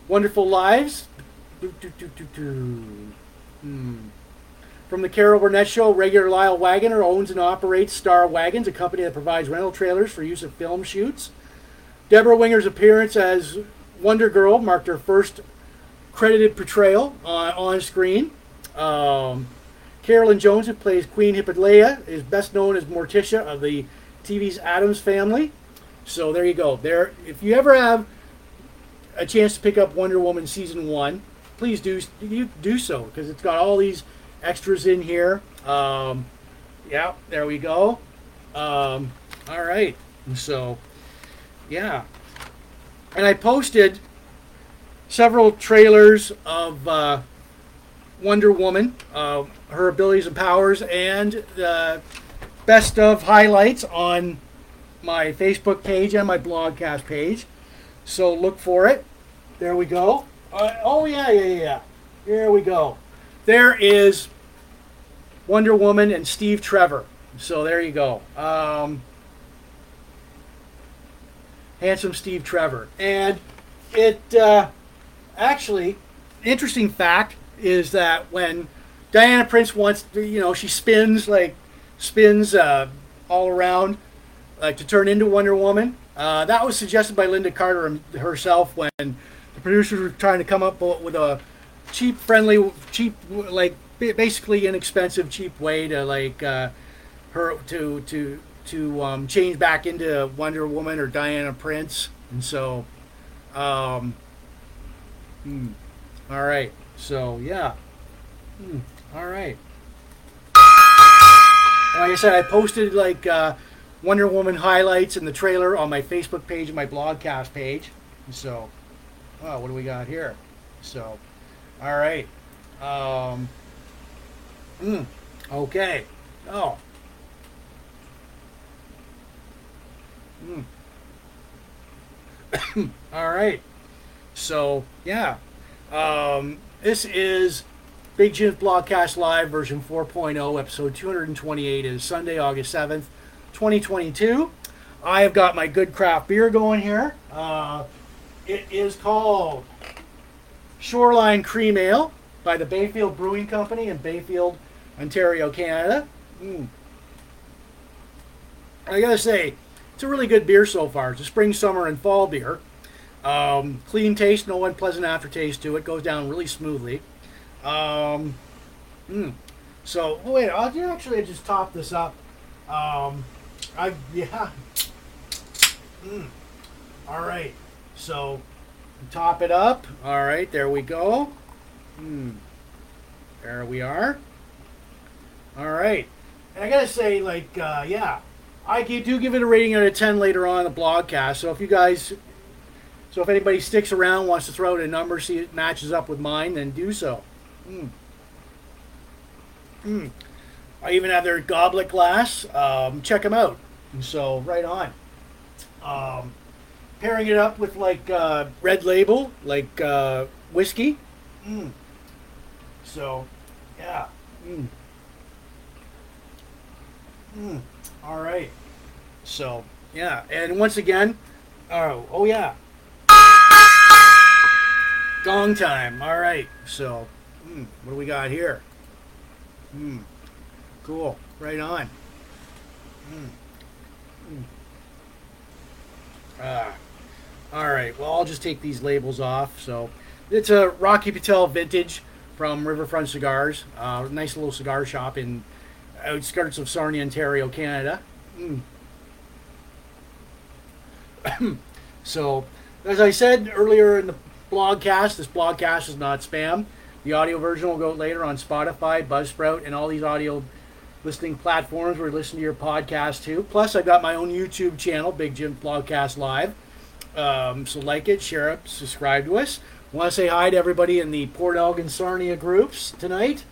Wonderful Lives. Do, do, do. Hmm. From the Carol Burnett Show, regular Lyle Waggoner owns and operates Star Waggons, a company that provides rental trailers for use at film shoots. Debra Winger's appearance as Wonder Girl marked her first credited portrayal on, on screen. Um, Carolyn Jones, who plays Queen Hippolyta, is best known as Morticia of the TV's Addams Family. So there you go. There, if you ever have a chance to pick up Wonder Woman season one, please do you do so because it's got all these extras in here. Um, yeah, there we go. Um, all right, so yeah, and I posted several trailers of uh, Wonder Woman, uh, her abilities and powers, and the best of highlights on my Facebook page and my blogcast page. So look for it. There we go. Uh, oh yeah, yeah, yeah. Here we go. There is Wonder Woman and Steve Trevor. So there you go. Um, handsome Steve Trevor, and it uh, actually interesting fact is that when Diana Prince wants, to, you know, she spins like spins uh, all around, like to turn into Wonder Woman. Uh, that was suggested by Lynda Carter herself when the producers were trying to come up with a cheap, friendly, cheap, like basically inexpensive, cheap way to like uh, her to to to um, change back into Wonder Woman or Diana Prince, and so, um, hmm, all right, so yeah, hmm, all right. Like I said, I posted like uh, Wonder Woman highlights and the trailer on my Facebook page and my blogcast page. So, oh, what do we got here? So, all right. Um, mm, okay. Oh. Mm. all right. So, yeah. Um, this is Big Jim's Blogcast Live version 4.0, episode 228 is Sunday, August 7th, 2022. I have got my good craft beer going here. Uh, it is called Shoreline Cream Ale by the Bayfield Brewing Company in Bayfield, Ontario, Canada. Mm. I gotta say, it's a really good beer so far. It's a spring, summer, and fall beer. Um, clean taste, no unpleasant aftertaste to it. Goes down really smoothly. Um, mm. So, oh wait, I'll actually just top this up. Um, I yeah. Mm. All right. So, top it up. All right, there we go. Hmm. There we are. All right. And I gotta say, like, uh, yeah, I do give it a rating out of 10 later on the blogcast. So if you guys so if anybody sticks around, wants to throw out a number, see it matches up with mine, then do so. Mm. Mm. I even have their goblet glass. Um, check them out. And so right on. Um, pairing it up with like uh, red label, like uh, whiskey. Mm. So, yeah. Mm. Mm. All right. So, yeah. And once again, oh, oh yeah. Gong time. All right. So, hmm, what do we got here? Hmm. Cool. Right on. Hmm. Hmm. Ah. All right. Well, I'll just take these labels off. So, it's a Rocky Patel vintage from Riverfront Cigars. Uh, nice little cigar shop in outskirts of Sarnia, Ontario, Canada. Mm. so, as I said earlier in the blogcast. This blogcast is not spam. The audio version will go later on Spotify, Buzzsprout, and all these audio listening platforms where you listen to your podcast too. Plus, I've got my own YouTube channel, Big Jim Blogcast Live. Um, so like it, share it, subscribe to us. Want to say hi to everybody in the Port Elgin Sarnia groups tonight.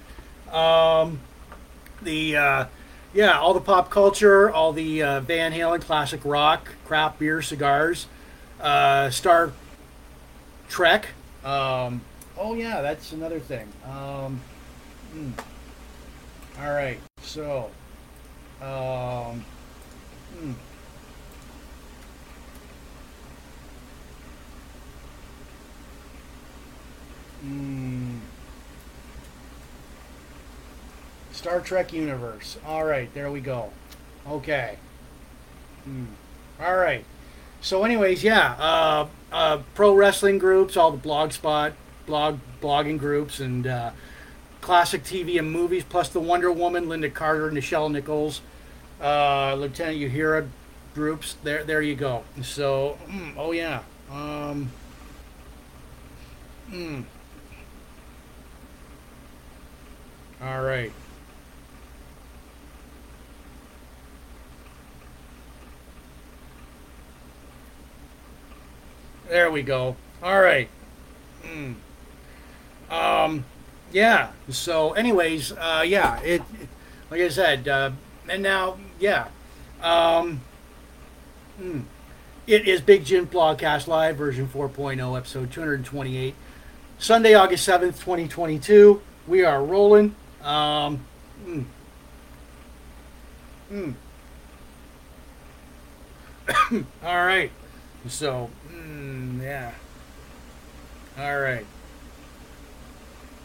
Um, the uh, yeah, all the pop culture, all the uh, Van Halen classic rock, craft beer, cigars, uh, Star Trek. Um, oh yeah, that's another thing. Um, mm. All right, so. Um, mm. Star Trek universe. All right, there we go. Okay. Mm. All right. So, anyways, yeah, uh, uh, pro wrestling groups, all the blogspot, blog blogging groups, and uh, classic TV and movies, plus the Wonder Woman, Lynda Carter, Nichelle Nichols, uh, Lieutenant Uhura groups. There, there you go. So, mm, oh yeah. Um, mm. All right. There we go. All right. Mm. Um, yeah. So, anyways, uh, yeah. It, it, like I said, uh, and now, yeah. Um, mm. It is Big Jim Blogcast Live, version 4.0, episode 228. Sunday, August 7th, 2022. We are rolling. Um, mm. Mm. All right. So, mm, yeah. All right.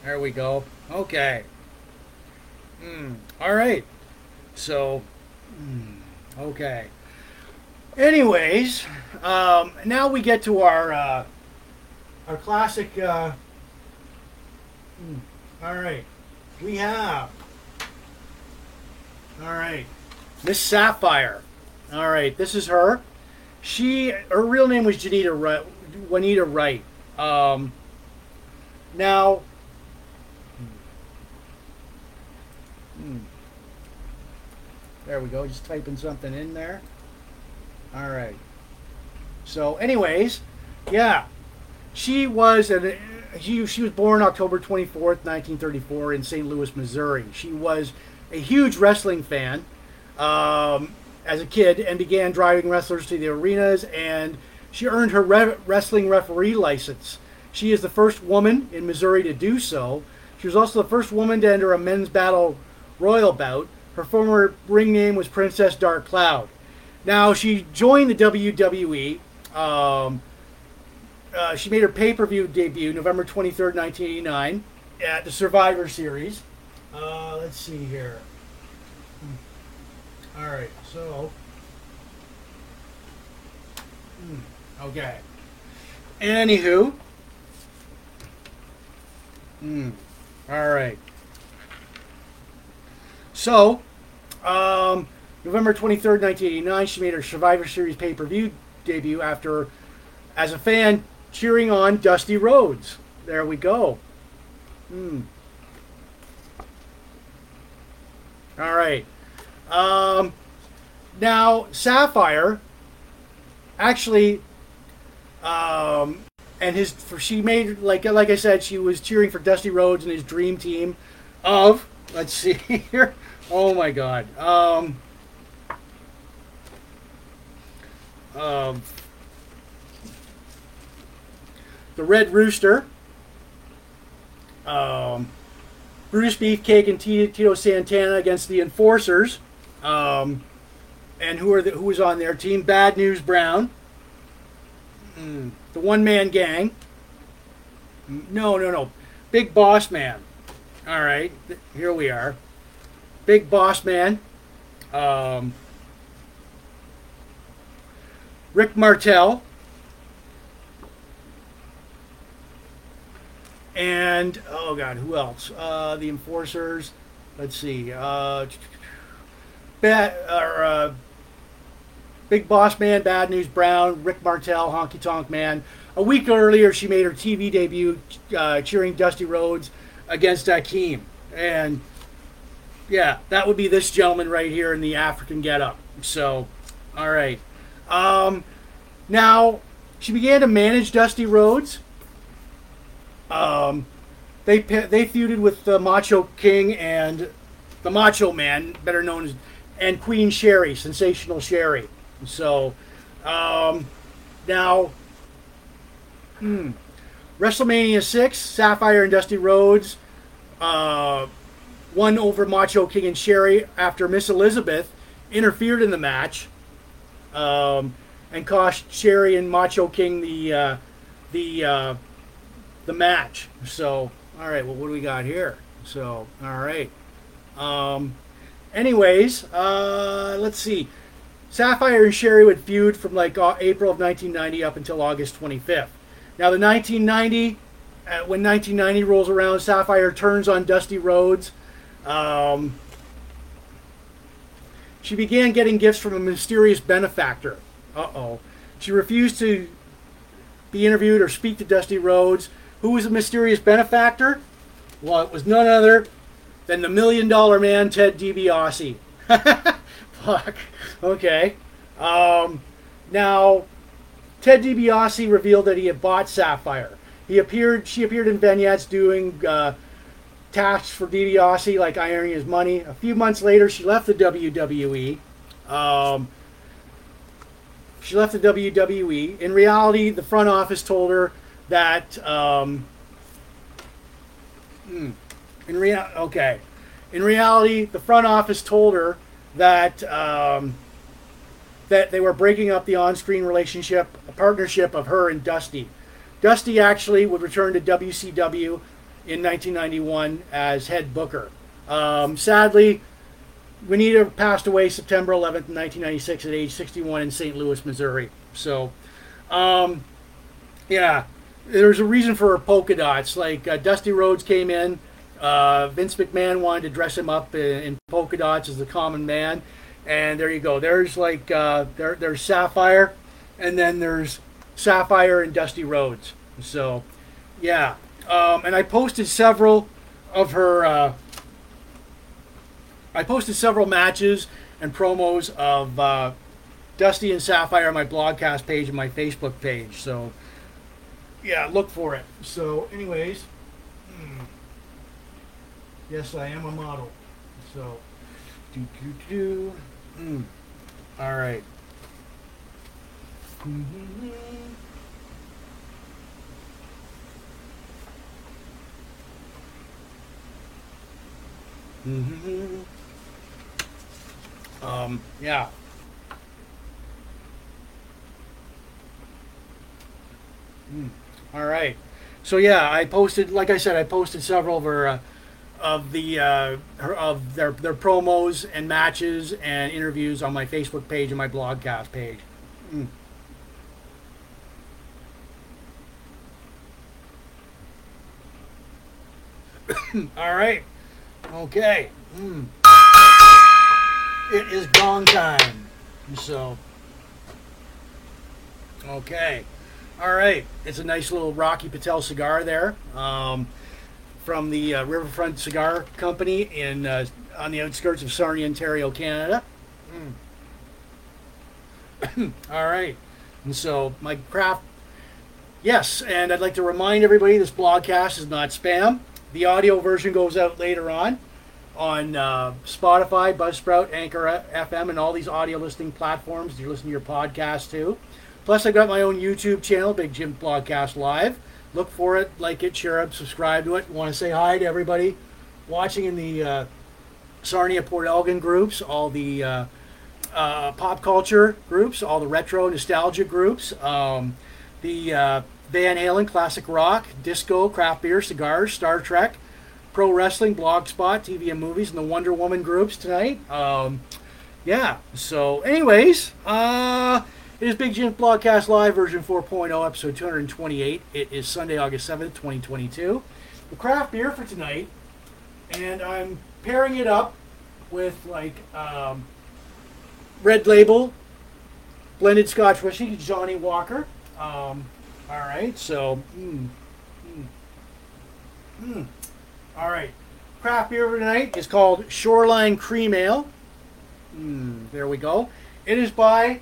There we go. Okay. Mm. All right. So, mm, okay. Anyways, um, now we get to our uh, our classic. Uh, mm, all right, we have. All right, Miss Sapphire. All right, this is her. She her real name was Janita Wright, Juanita Wright. Um, now. Hmm, there we go. Just typing something in there. All right. So, anyways, yeah, she was an she, she was born October 24th, 1934, in St. Louis, Missouri. She was a huge wrestling fan um, as a kid and began driving wrestlers to the arenas, and she earned her re- wrestling referee license. She is the first woman in Missouri to do so. She was also the first woman to enter a men's battle royal bout. Her former ring name was Princess Dark Cloud. Now, she joined the WWE. Um, uh, she made her pay per view debut November 23rd, 1989, at the Survivor Series. Uh, let's see here. Hmm. All right, so. Hmm, okay. Anywho. Hmm. All right. So, um, November 23rd, 1989, she made her Survivor Series pay per view debut after, as a fan, cheering on Dusty Rhodes. There we go. Hmm. All right. Um, now, Sapphire actually, um, and his, for, she made, like, like I said, she was cheering for Dusty Rhodes and his dream team of, let's see here. Oh my God. Um, um, the Red Rooster, um, Brutus Beefcake and Tito Santana against the Enforcers. Um, and who are the, who was on their team? Bad News Brown, mm, the One Man Gang. No, no, no, Big Boss Man. All right, here we are. Big Boss Man. Um, Rick Martel. And, oh God, who else? Uh, the Enforcers. Let's see. Uh, Bad, or, uh, Big Boss Man, Bad News Brown, Rick Martel, Honky Tonk Man. A week earlier, she made her TV debut uh, cheering Dusty Rhodes against Akeem. And, yeah, that would be this gentleman right here in the African getup. So, all right. Um, now, she began to manage Dusty Rhodes Um, they they feuded with the Macho King and the Macho Man, better known as, and Queen Sherry, Sensational Sherry. So um, now, hmm, WrestleMania six, Sapphire and Dusty Rhodes uh, won over Macho King and Sherry after Miss Elizabeth interfered in the match um, and cost Sherry and Macho King the uh, the uh, the match. So, all right, well, what do we got here? So, all right. Um, anyways, uh, let's see. Sapphire and Sherry would feud from like uh, April of 1990 up until August 25th. Now, the 1990, uh, when 1990 rolls around, Sapphire turns on Dusty Rhodes. Um, she began getting gifts from a mysterious benefactor. Uh oh. She refused to be interviewed or speak to Dusty Rhodes. Who was the mysterious benefactor? Well, it was none other than the million dollar man, Ted DiBiase. Fuck. Okay. Um, now, Ted DiBiase revealed that he had bought Sapphire. He appeared. She appeared in vignettes doing uh, tasks for DiBiase, like ironing his money. A few months later, she left the WWE. Um, she left the WWE. In reality, the front office told her that. Um, hmm, in real, okay. In reality, the front office told her that um, that they were breaking up the on-screen relationship, a partnership of her and Dusty. Dusty actually would return to WCW in 1991 as head booker. Um, sadly, Juanita passed away September 11th, 1996, at age 61 in St. Louis, Missouri. So, um, yeah, there's a reason for her polka dots. Like uh, Dusty Rhodes came in, uh, Vince McMahon wanted to dress him up in, in, polka dots as the common man, and there you go. There's like uh, there, there's Sapphire, and then there's Sapphire and Dusty Rhodes. So, yeah, um, and I posted several of her. Uh, I posted several matches and promos of uh, Dusty and Sapphire on my blogcast page and my Facebook page. So, yeah, look for it. So, anyways, hmm. Yes, I am a model. So, do do do. Mm. All right. Mm-hmm. Mm-hmm. Um, yeah. Mm. All right. So yeah, I posted, like I said, I posted several of her, uh, of the uh, of their their promos and matches and interviews on my Facebook page and my blogcast page. Mm. All right. Okay. Mm. It is gong time. So, okay. All right. It's a nice little Rocky Patel cigar there um, from the uh, Riverfront Cigar Company in uh, on the outskirts of Sarnia, Ontario, Canada. Mm. All right. And so, my craft. Yes, and I'd like to remind everybody this blogcast is not spam. The audio version goes out later on on uh, Spotify, Buzzsprout, Anchor FM, and all these audio listening platforms. You listen to your podcast too. Plus, I've got my own YouTube channel, Big Jim Blogcast Live. Look for it, like it, share it, subscribe to it. Want to say hi to everybody watching in the uh, Sarnia Port Elgin groups, all the uh, uh, pop culture groups, all the retro nostalgia groups, um, the uh, Van Halen, classic rock, disco, craft beer, cigars, Star Trek, pro wrestling, blogspot, TV and movies, and the Wonder Woman groups tonight. Um, yeah. So, anyways, uh, it is Big Jim's Blogcast Live version 4.0, episode 228. It is Sunday, August 7th, 2022. The craft beer for tonight, and I'm pairing it up with like um, Red Label blended Scotch whiskey, Johnnie Walker. Um, all right, so, mm, mm, mm. all right. Craft beer for tonight is called Shoreline Cream Ale. There we go. It is by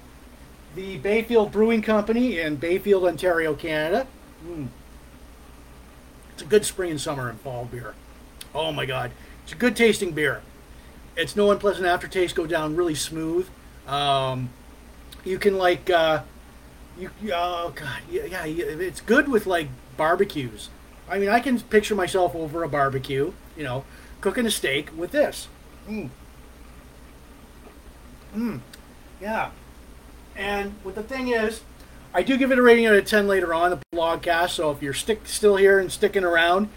the Bayfield Brewing Company in Bayfield, Ontario, Canada. Mm. It's a good spring and summer and fall beer. Oh my god, it's a good tasting beer. It's no unpleasant aftertaste. Go down really smooth. Um, you can like, uh, you oh god, yeah, yeah, it's good with like barbecues. I mean, I can picture myself over a barbecue, you know, cooking a steak with this. Mm. Mm. Yeah. And what the thing is, I do give it a rating out of 10 later on the blogcast. So if you're stick still here and sticking around,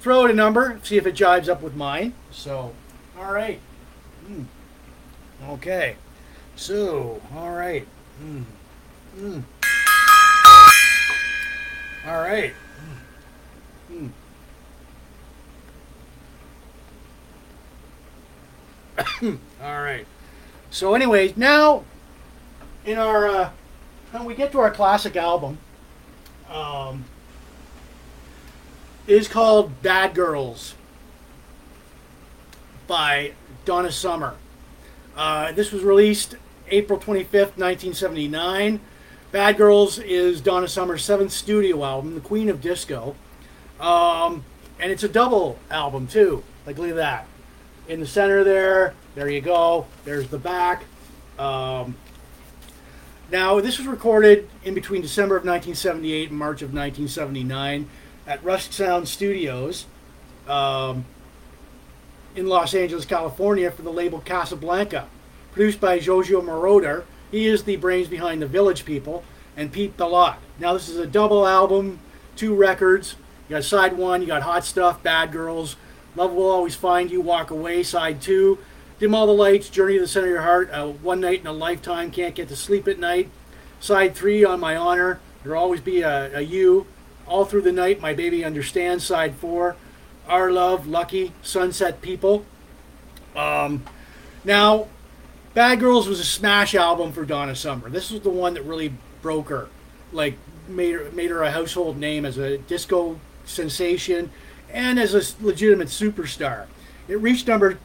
throw out a number, see if it jives up with mine. So, all right. Mm. Okay. So, all right. Mm. Mm. All right. Mm. all right. So, anyways, now in our uh, when we get to our classic album, um, is called Bad Girls by Donna Summer. Uh, this was released April 25th, 1979. Bad Girls is Donna Summer's seventh studio album, The Queen of Disco. Um, and it's a double album, too. Like, look at that. In the center there, there you go. There's the back. Um, now, this was recorded in between December of 1978 and March of 1979 at Rusk Sound Studios um, in Los Angeles, California for the label Casablanca. Produced by Giorgio Moroder. He is the brains behind The Village People and Pete Bellotte. Now, this is a double album, two records. You got side one, you got Hot Stuff, Bad Girls, Love Will Always Find You, Walk Away, side two. Dim All the Lights, Journey to the Center of Your Heart, uh, One Night in a Lifetime, Can't Get to Sleep at Night. Side three, On My Honor, There'll Always Be a, a You. All Through the Night, My Baby Understands. Side four, Our Love, Lucky, Sunset People. Um, now, Bad Girls was a smash album for Donna Summer. This was the one that really broke her, like made her, made her a household name as a disco sensation and as a legitimate superstar. It reached number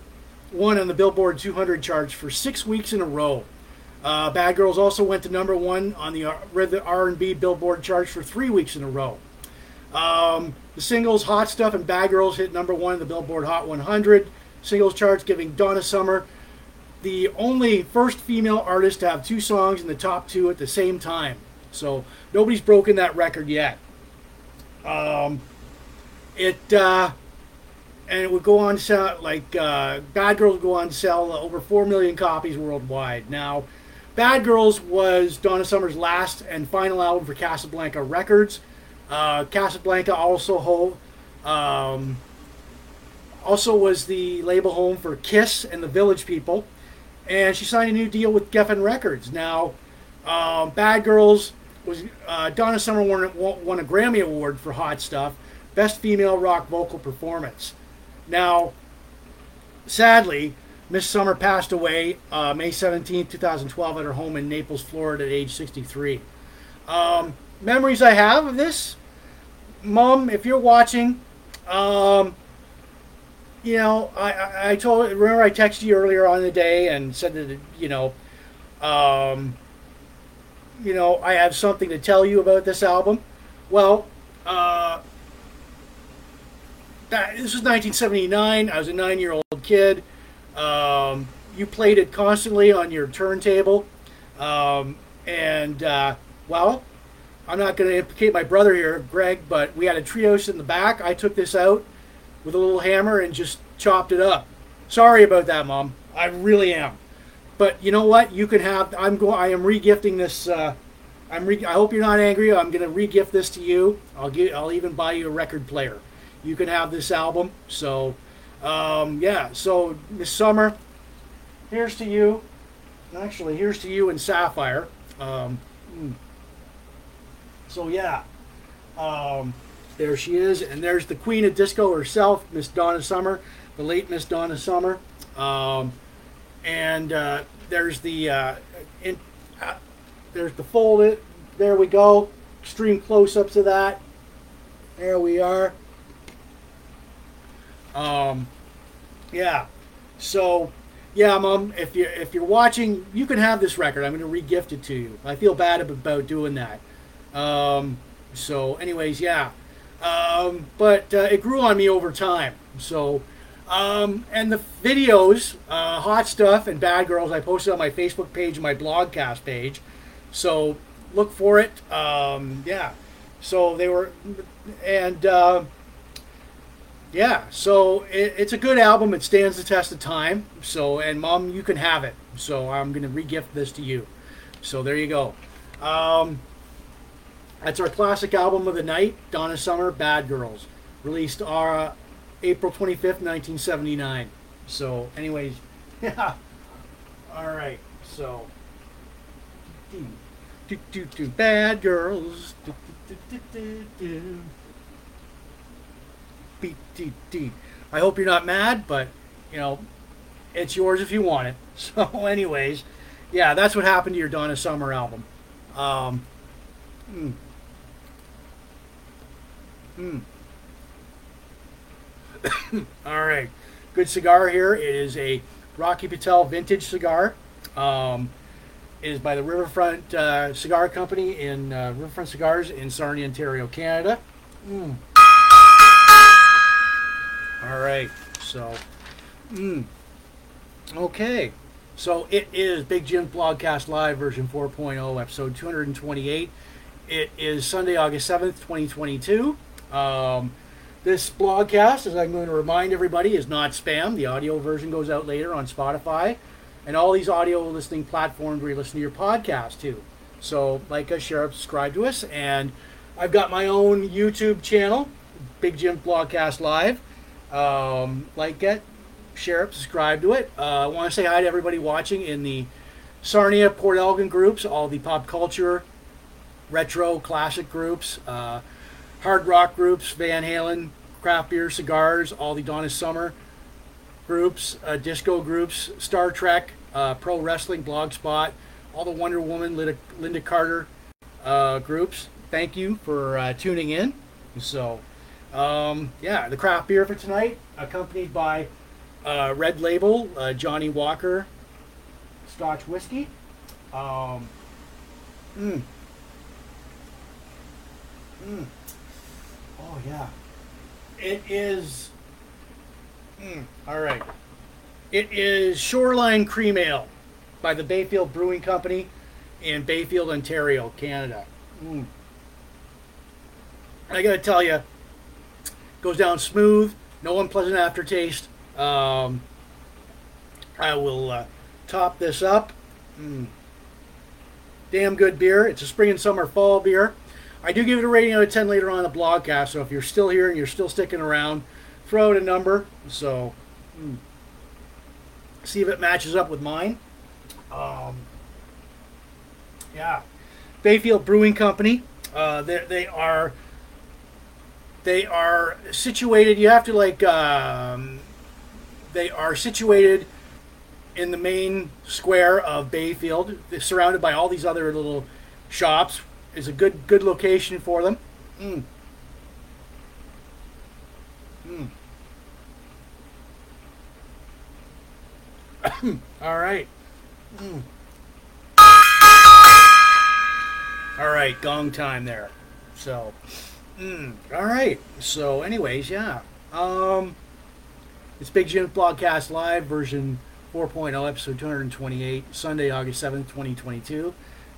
one on the Billboard 200 charts for six weeks in a row. Uh, Bad Girls also went to number one on the R&B Billboard charts for three weeks in a row. Um, the singles Hot Stuff and Bad Girls hit number one in the Billboard Hot 100 singles charts, giving Donna Summer the only first female artist to have two songs in the top two at the same time. So nobody's broken that record yet. Um, it uh, and it would go on sell like uh, Bad Girls would go on sell over four million copies worldwide. Now, Bad Girls was Donna Summer's last and final album for Casablanca Records. Uh, Casablanca also hold, um, also was the label home for Kiss and the Village People, and she signed a new deal with Geffen Records. Now, um, Bad Girls was uh, Donna Summer won, won a Grammy Award for Hot Stuff, Best Female Rock Vocal Performance. Now, sadly, Miss Summer passed away uh, May 17, 2012, at her home in Naples, Florida, at age 63. Um, memories I have of this, Mom, if you're watching, um, you know, I, I told, remember I texted you earlier on the day and said that, you know, um, you know, I have something to tell you about this album. Well, uh, that, this was 1979. I was a nine year old kid. Um, you played it constantly on your turntable. Um, and, uh, well, I'm not going to implicate my brother here, Greg, but we had a Trios in the back. I took this out with a little hammer and just chopped it up. Sorry about that, Mom. I really am. But you know what? You can have. I'm going. I am regifting this. Uh, I'm. Re- I hope you're not angry. I'm going to regift this to you. I'll get. I'll even buy you a record player you can have this album. So, um, yeah. So Miss Summer, here's to you. Actually, here's to you and Sapphire. Um, hmm. so yeah, um, there she is, and there's the Queen of Disco herself, Miss Donna Summer, the late Miss Donna Summer, um, and uh, there's the uh, in, uh, there's the folded. There we go. Extreme close-ups of that. There we are. Um, yeah. So, yeah, mom, if you if you're watching, you can have this record. I'm going to regift it to you. I feel bad about doing that. Um, so, anyways, yeah. Um, but uh, it grew on me over time. So, um, and the videos, uh, hot stuff and bad girls, I posted on my Facebook page and my blogcast page. So look for it. Um, yeah. So they were, and uh, yeah. So it, it's a good album. It stands the test of time. So and mom, you can have it. So I'm gonna regift this to you. So there you go. Um, that's our classic album of the night, Donna Summer, Bad Girls, released uh, April 25th, 1979. So, anyways, yeah. All right, so. Do, do, do, bad Girls. Do, do, do, do, do. Beat, deep, deep. I hope you're not mad, but, you know, it's yours if you want it. So, anyways, yeah, that's what happened to your Donna Summer album. Um, hmm. Hmm. All right. Good cigar here. It is a Rocky Patel vintage cigar. Um, it is by the Riverfront uh, Cigar Company in uh, Riverfront Cigars in Sarnia, Ontario, Canada. Mm. All right. So, mm. okay. So it is Big Jim Blogcast Live version 4.0, episode 228. It is Sunday, August 7th, 2022. Um, this blogcast, as I'm going to remind everybody, is not spam. The audio version goes out later on Spotify and all these audio listening platforms where you listen to your podcast too. So, like us, share, subscribe to us. And I've got my own YouTube channel, Big Jim Blogcast Live. Um, like it, share it, subscribe to it. Uh, I want to say hi to everybody watching in the Sarnia, Port Elgin groups, all the pop culture, retro, classic groups. Uh, hard rock groups, Van Halen, craft beer, cigars, all the Donna Summer groups, uh, disco groups, Star Trek, uh, pro wrestling, blogspot, all the Wonder Woman, Linda, Lynda Carter uh, groups. Thank you for uh, tuning in. So, um, yeah, the craft beer for tonight, accompanied by uh, Red Label, uh, Johnnie Walker, Scotch whiskey. Um, mm. Mm. Oh yeah, it is. Mm, all right, it is Shoreline Cream Ale by the Bayfield Brewing Company in Bayfield, Ontario, Canada. Mm. I gotta tell you, goes down smooth, no unpleasant aftertaste. Um, I will uh, top this up. Mm. Damn good beer. It's a spring and summer fall beer. I do give it a rating out of 10 later on the blogcast, so if you're still here and you're still sticking around, throw out a number. So, hmm. see if it matches up with mine. Um, yeah. Bayfield Brewing Company. Uh, they are they are situated. You have to like um, they are situated in the main square of Bayfield, They're surrounded by all these other little shops is a good good location for them. Mm. Mm. All right. Mm. All right, gong time there. So, mm, all right. So, anyways, yeah. Um, it's Big Jim's Blogcast Live version 4.0, episode 228, Sunday, August 7th, 2022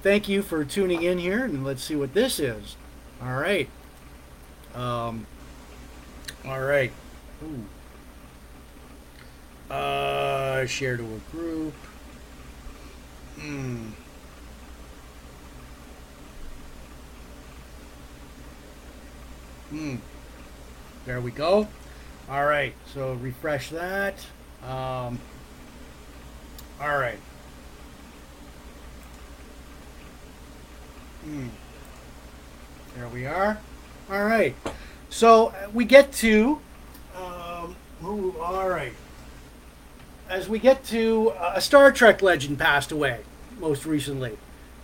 thank you for tuning in here, and let's see what this is. All right. Um, all right. Ooh. Uh, share to a group. Hmm. Hmm. There we go. All right. So refresh that. Um, all right. Hmm. There we are. All right. So uh, we get to. Um, ooh, all right. As we get to uh, a Star Trek legend passed away most recently,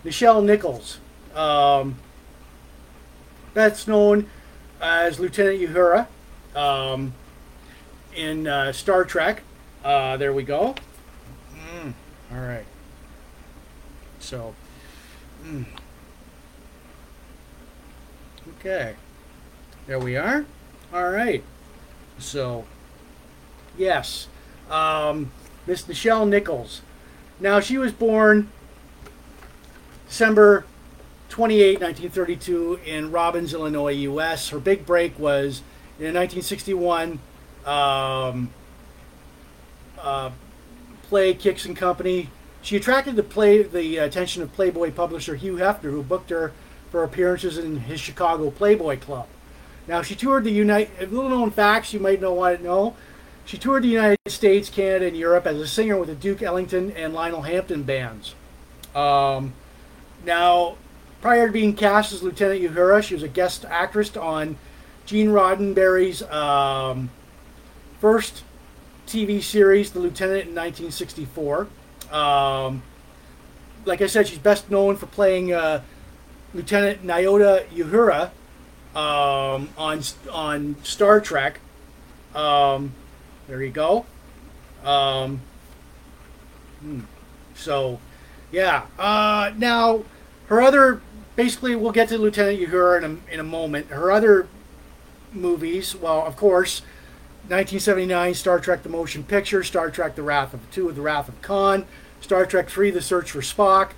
Nichelle Nichols. Um, that's known as Lieutenant Uhura um, in uh, Star Trek. Uh, there we go. Mm, all right. So, mm, Okay. There we are. All right. So, yes, um, Miss Michelle Nichols. Now she was born December 28, 1932, in Robbins, Illinois, U.S. Her big break was in 1961 um, uh, play Kicks and Company. She attracted the play the attention of Playboy publisher Hugh Hefner, who booked her for appearances in his Chicago Playboy Club. Now she toured the United. Little known facts you might not want to know. She toured the United States, Canada, and Europe as a singer with the Duke Ellington and Lionel Hampton bands. Um, now, prior to being cast as Lieutenant Uhura, she was a guest actress on Gene Roddenberry's um, first TV series, The Lieutenant, in 1964. Um, like I said, she's best known for playing uh, Lieutenant Nyota Uhura um, on on Star Trek. Um, there you go. Um, hmm. So, yeah. Uh, now, her other, basically, we'll get to Lieutenant Uhura in a, in a moment. Her other movies, well, of course, 1979 Star Trek: The Motion Picture, Star Trek: The Wrath of Two, The Wrath of Khan, Star Trek 3: The Search for Spock,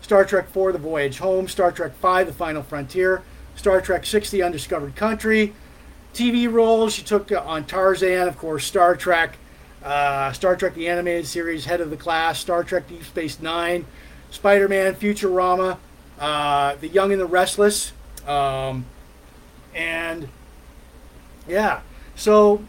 Star Trek 4: The Voyage Home, Star Trek 5: The Final Frontier, Star Trek 6: The Undiscovered Country. TV roles she took on Tarzan, of course, Star Trek, uh, Star Trek the Animated Series, Head of the Class, Star Trek Deep Space Nine, Spider Man, Futurama, uh, The Young and the Restless, um, and yeah. So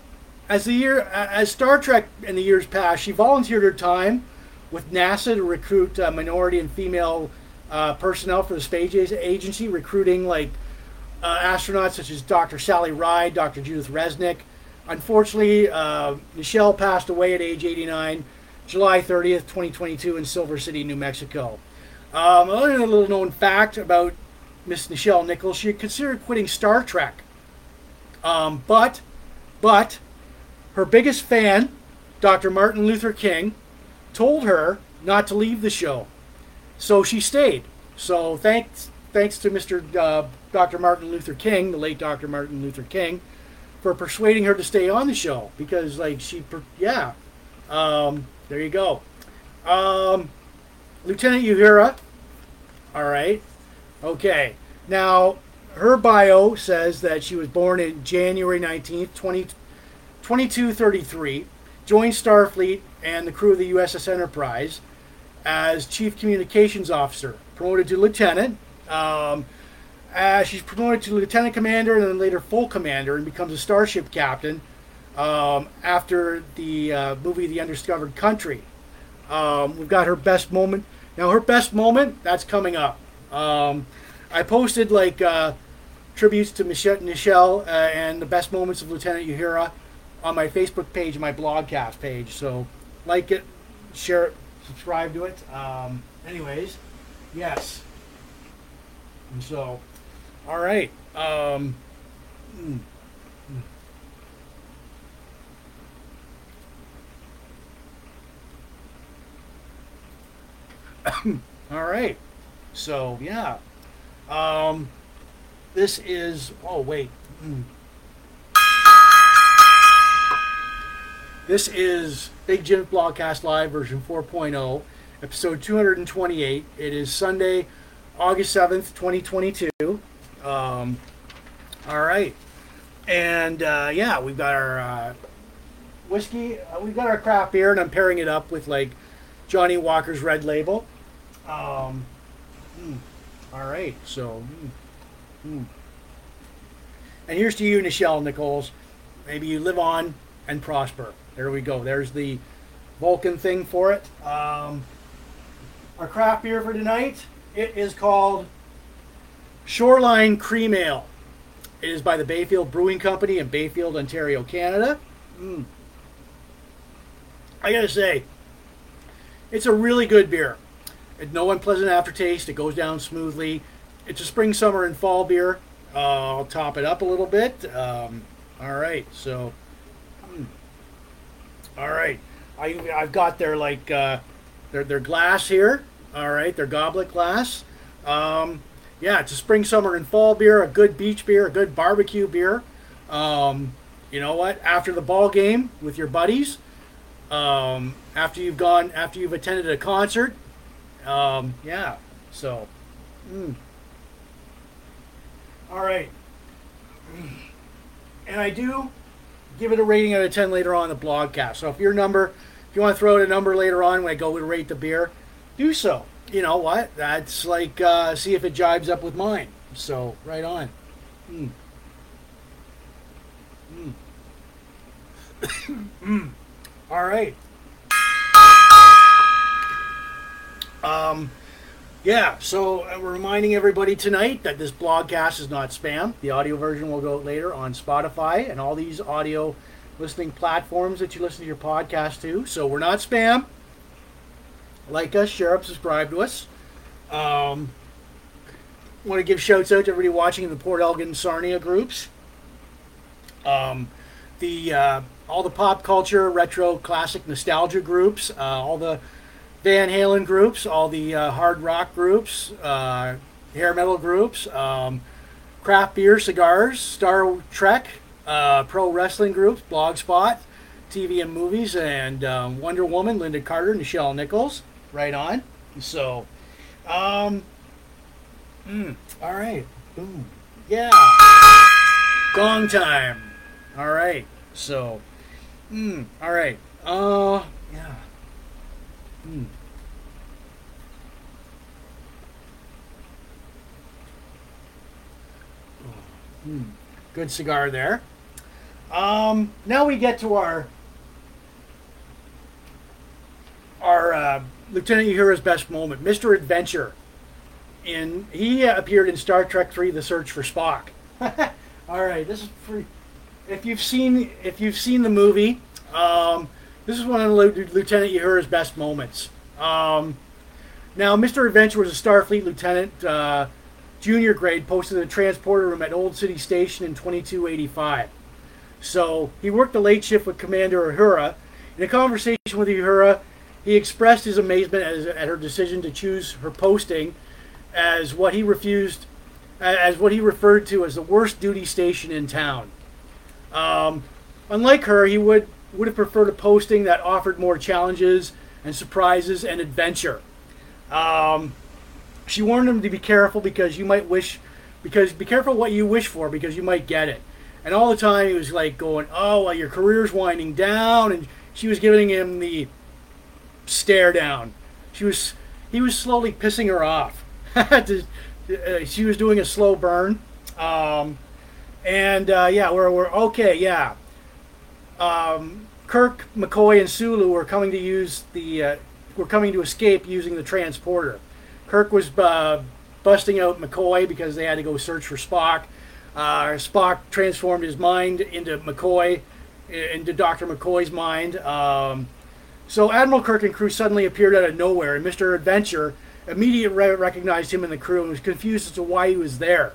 as the year as Star Trek in the years past, she volunteered her time with NASA to recruit uh, minority and female uh, personnel for the space agency, recruiting like uh, astronauts such as Dr. Sally Ride, Dr. Judith Resnik. Unfortunately, uh, Nichelle passed away at age 89, July 30th, 2022, in Silver City, New Mexico. Um, another little known fact about Miss Nichelle Nichols, she considered quitting Star Trek. Um, but, but, her biggest fan, Dr. Martin Luther King, told her not to leave the show. So she stayed. So thanks, thanks to Mr. Uh, Dr. Martin Luther King, the late Dr. Martin Luther King, for persuading her to stay on the show because, like, she, yeah, um, there you go. Um, Lieutenant Uhura, all right, okay. Now, her bio says that she was born in January 19th, 20, 2233, joined Starfleet and the crew of the USS Enterprise as Chief Communications Officer, promoted to Lieutenant. Um, uh, she's promoted to lieutenant commander and then later full commander and becomes a starship captain um, after the uh, movie The Undiscovered Country. Um, we've got her best moment. Now, her best moment, that's coming up. Um, I posted like uh, tributes to Michelle, Nichelle uh, and the best moments of Lieutenant Uhura on my Facebook page my blogcast page. So, like it, share it, subscribe to it. Um, anyways, yes. And so, all right. Um, mm, all right. So yeah. Um, this is. Oh wait. Mm. This is Big Jim Blogcast Live version 4.0, episode 228. It is Sunday, August 7th, 2022. Um, all right. And uh, yeah, we've got our uh, whiskey. Uh, we've got our craft beer, and I'm pairing it up with like Johnnie Walker's Red Label. Um, mm, all right. So, mm, mm. and here's to you, Nichelle Nichols. Maybe you live on and prosper. There we go. There's the Vulcan thing for it. Um, our craft beer for tonight. It is called Shoreline Cream Ale. It is by the Bayfield Brewing Company in Bayfield, Ontario, Canada. Mm. I gotta say, it's a really good beer. No unpleasant aftertaste. It goes down smoothly. It's a spring, summer, and fall beer. Uh, I'll top it up a little bit. Um, all right, so, mm. all right. I, I've got their like uh, their their glass here. All right, their goblet glass. Um, yeah, it's a spring, summer, and fall beer, a good beach beer, a good barbecue beer. Um, you know what? After the ball game with your buddies, um, after you've gone, after you've attended a concert, um, yeah. So, mm. all right. And I do give it a rating out of 10 later on in the blogcast. So if your number, if you want to throw out a number later on when I go to rate the beer, do so. You know what? That's like, uh, see if it jibes up with mine. So, right on. Mm. Mm. mm. All right. Um, yeah, so uh, we're reminding everybody tonight that this blogcast is not spam. The audio version will go out later on Spotify and all these audio listening platforms that you listen to your podcast to. So we're not spam. Like us, share up, subscribe to us. Um, want to give shouts out to everybody watching in the Port Elgin Sarnia groups. Um, the uh, all the pop culture, retro, classic, nostalgia groups, uh, all the Van Halen groups, all the uh, hard rock groups, uh, hair metal groups, um, craft beer, cigars, Star Trek, uh, pro wrestling groups, Blogspot, TV and movies, and um, Wonder Woman, Lynda Carter, Nichelle Nichols. Right on. So, um, mm, all right. Boom. Yeah. Gong time. All right. So, mm, all right. Uh, yeah. Hmm. Hmm. Good cigar there. Um, now we get to our our uh, Lieutenant Uhura's best moment, Mr. Adventure. In he appeared in Star Trek Three: The Search for Spock. All right, this is for if you've seen if you've seen the movie. Um, this is one of Lieutenant Uhura's best moments. Um, now, Mr. Adventure was a Starfleet lieutenant, uh, junior grade, posted in the transporter room at Old City Station in 2285. So he worked the late shift with Commander Uhura. In a conversation with Uhura, he expressed his amazement as, at her decision to choose her posting as what he refused, as what he referred to as the worst duty station in town. Um, unlike her, he would would have preferred a posting that offered more challenges and surprises and adventure. Um, she warned him to be careful because you might wish, because be careful what you wish for because you might get it. And all the time he was like going, "Oh, well, your career's winding down," and she was giving him the stare down. She was, he was slowly pissing her off. uh, she was doing a slow burn. Um, and uh, yeah, we're, we're okay. Yeah, um, Kirk, McCoy, and Sulu were coming to use the uh, were coming to escape using the transporter. Kirk was uh, busting out McCoy because they had to go search for Spock. Uh, Spock transformed his mind into McCoy, into Doctor McCoy's mind. Um, so Admiral Kirk and crew suddenly appeared out of nowhere, and Mister Adventure immediately recognized him and the crew and was confused as to why he was there.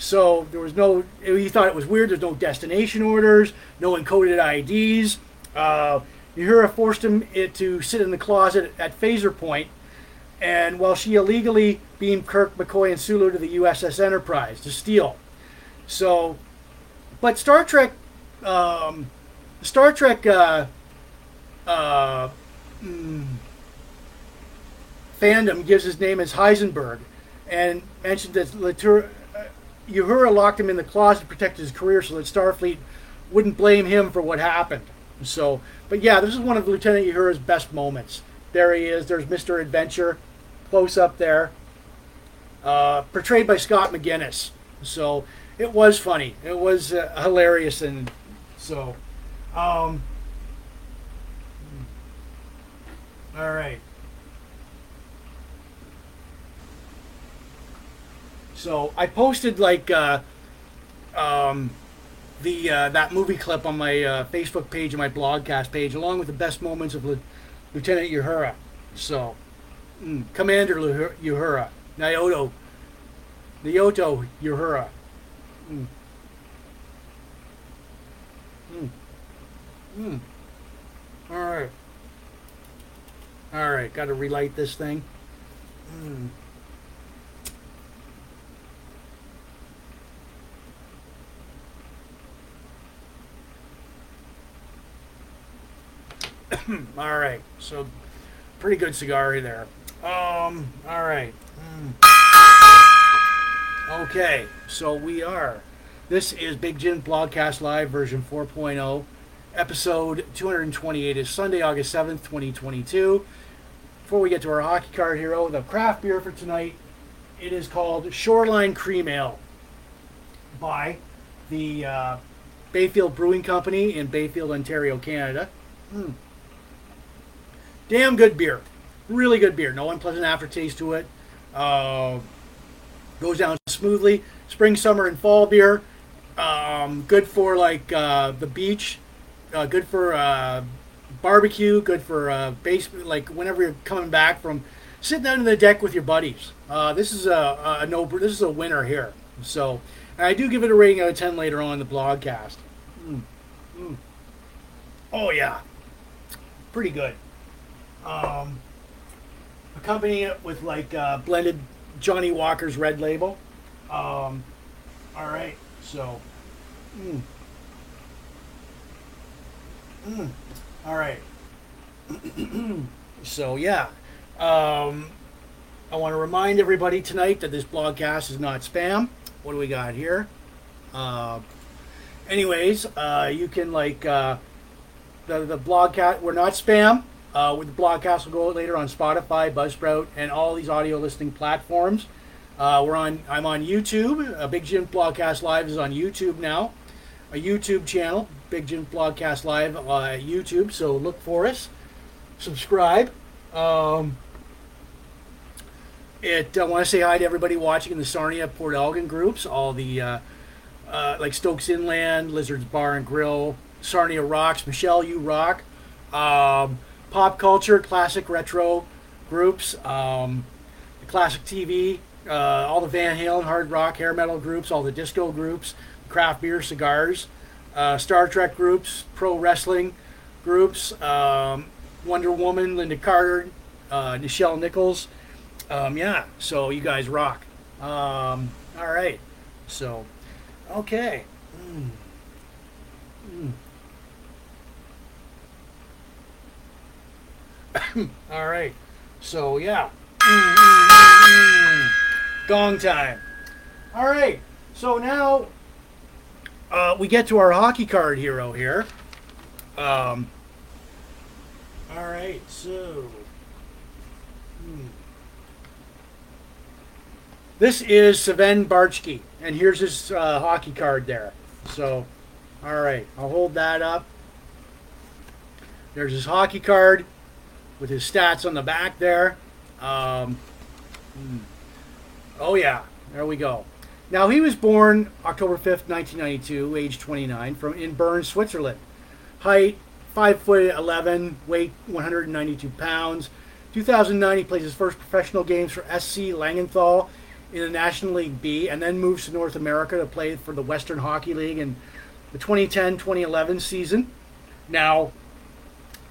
So there was no, he thought it was weird. There's no destination orders, no encoded IDs. Uh, Uhura forced him to sit in the closet at Phaser Point, and while she illegally beamed Kirk, McCoy, and Sulu to the USS Enterprise to steal. So, but Star Trek, um, Star Trek, uh, uh, mm, fandom gives his name as Heisenberg, and mentioned that Latour, Uhura locked him in the closet to protect his career so that Starfleet wouldn't blame him for what happened. So, but yeah, this is one of Lieutenant Uhura's best moments. There he is. There's Mr. Adventure, close up there, uh, portrayed by Scott McGinnis. So it was funny. It was uh, hilarious, and so, um, all right. So I posted like uh, um, the uh, that movie clip on my uh, Facebook page and my blogcast page, along with the best moments of Lieutenant Uhura. So, mm, Commander Uhura, Nyoto, Nyoto Uhura. Mm. Mm. Mm. All right. All right. Got to relight this thing. Mm. all right. So, pretty good cigar there. Um, all right. Mm. Okay, so we are. This is Big Jim Blogcast Live version 4.0. Episode 228 is Sunday, August 7th, 2022. Before we get to our hockey card hero, the craft beer for tonight, it is called Shoreline Cream Ale by the uh, Bayfield Brewing Company in Bayfield, Ontario, Canada. Mm. Damn good beer. Really good beer. No unpleasant aftertaste to it. Uh, goes down smoothly. Spring, summer, and fall beer. Um, good for like uh, the beach. Uh, good for uh, barbecue. Good for uh, base. Like whenever you're coming back from sitting down on the deck with your buddies. Uh, this is a, a no. This is a winner here. So I do give it a rating out of ten later on in the blogcast. Mm. Mm. Oh yeah, pretty good. Um, accompanying it with like uh, blended Johnnie Walker's Red Label. Um, all right, so. Mm. Mm. All right. so yeah, um, I want to remind everybody tonight that this blogcast is not spam. What do we got here? Uh, anyways, uh, you can like uh, the the blogcast. We're not spam. Uh, with the blogcast will go out later on Spotify, Buzzsprout, and all these audio listening platforms. Uh, we're on. I'm on YouTube. A Big Jim Blogcast Live is on YouTube now. A YouTube channel, Big Jim Blogcast Live, uh, YouTube. So look for us. Subscribe. Um, it. I want to say hi to everybody watching in the Sarnia Port Elgin groups. All the uh, uh, like Stokes Inland, Lizards Bar and Grill, Sarnia Rocks, Michelle, you rock. Um, pop culture, classic retro groups, um, classic TV, uh, all the Van Halen, hard rock, hair metal groups, all the disco groups, craft beer, cigars, uh, Star Trek groups, pro wrestling groups, um, Wonder Woman, Lynda Carter, uh, Nichelle Nichols. Um, yeah, so you guys rock. Um, all right, so okay. Mm. Mm. All right. So yeah. Gong time. All right. So now uh, we get to our hockey card hero here. Um, all right. So. Hmm. This is Sven Bärtschi, and here's his uh, hockey card there. So, all right, I'll hold that up. There's his hockey card with his stats on the back there. Um, hmm. oh, yeah, there we go. Now, he was born October 5th, 1992, age 29, from in Bern, Switzerland. Height, 5 foot 11, weight 192 pounds. 2009, he plays his first professional games for SC Langenthal in the National League B, and then moves to North America to play for the Western Hockey League in the 2010-2011 season. Now,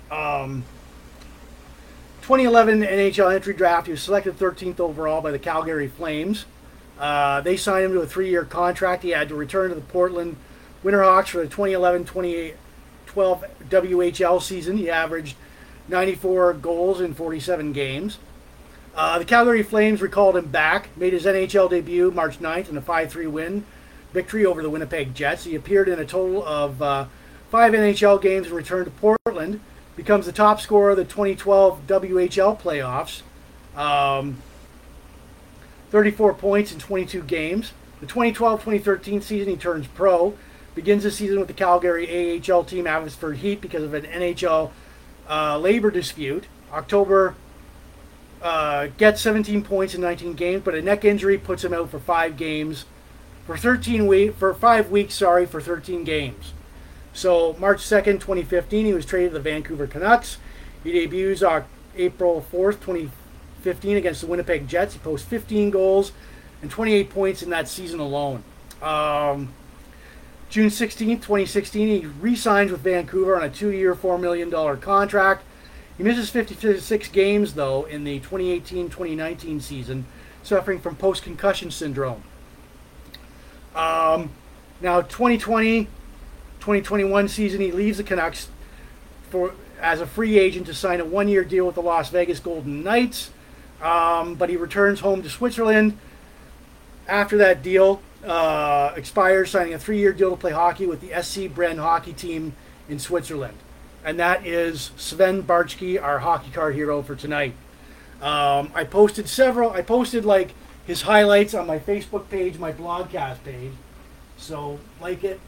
um, 2011 NHL entry draft, he was selected 13th overall by the Calgary Flames. Uh, they signed him to a three-year contract. He had to return to the Portland Winterhawks for the 2011-2012 WHL season. He averaged 94 goals in 47 games. Uh, the Calgary Flames recalled him back, made his NHL debut March 9th in a 5-3 win victory over the Winnipeg Jets. He appeared in a total of uh, five NHL games and returned to Portland becomes the top scorer of the 2012 WHL playoffs. Um, 34 points in 22 games. The 2012-2013 season, he turns pro. Begins the season with the Calgary AHL team Abbotsford Heat because of an NHL uh, labor dispute. October uh, gets 17 points in 19 games, but a neck injury puts him out for five games, for 13 week for five weeks. Sorry, for 13 games. So March 2nd, 2015, he was traded to the Vancouver Canucks. He debuts on April 4th, 2015 against the Winnipeg Jets. He posts 15 goals and 28 points in that season alone. Um, June 16th, 2016, he re-signs with Vancouver on a two-year, $4 million contract. He misses 56 games, though, in the 2018-2019 season, suffering from post-concussion syndrome. Um, now, 2020, 2021 season, he leaves the Canucks for as a free agent to sign a one-year deal with the Las Vegas Golden Knights, um, but he returns home to Switzerland after that deal uh, expires, signing a three-year deal to play hockey with the SC Bern hockey team in Switzerland, and that is Sven Bärtschi, our hockey card hero for tonight. Um, I posted several. I posted like his highlights on my Facebook page, my blogcast page. So like it,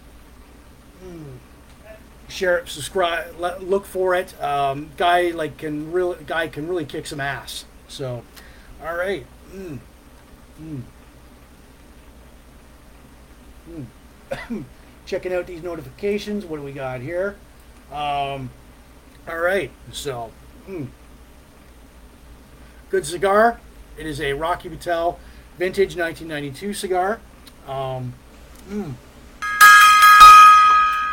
share it, subscribe, look for it. Um, guy like can really guy can really kick some ass. So, all right. Mm. Mm. Mm. Checking out these notifications. What do we got here? Um, all right. So, mm. good cigar. It is a Rocky Patel vintage 1992 cigar. Um, mm.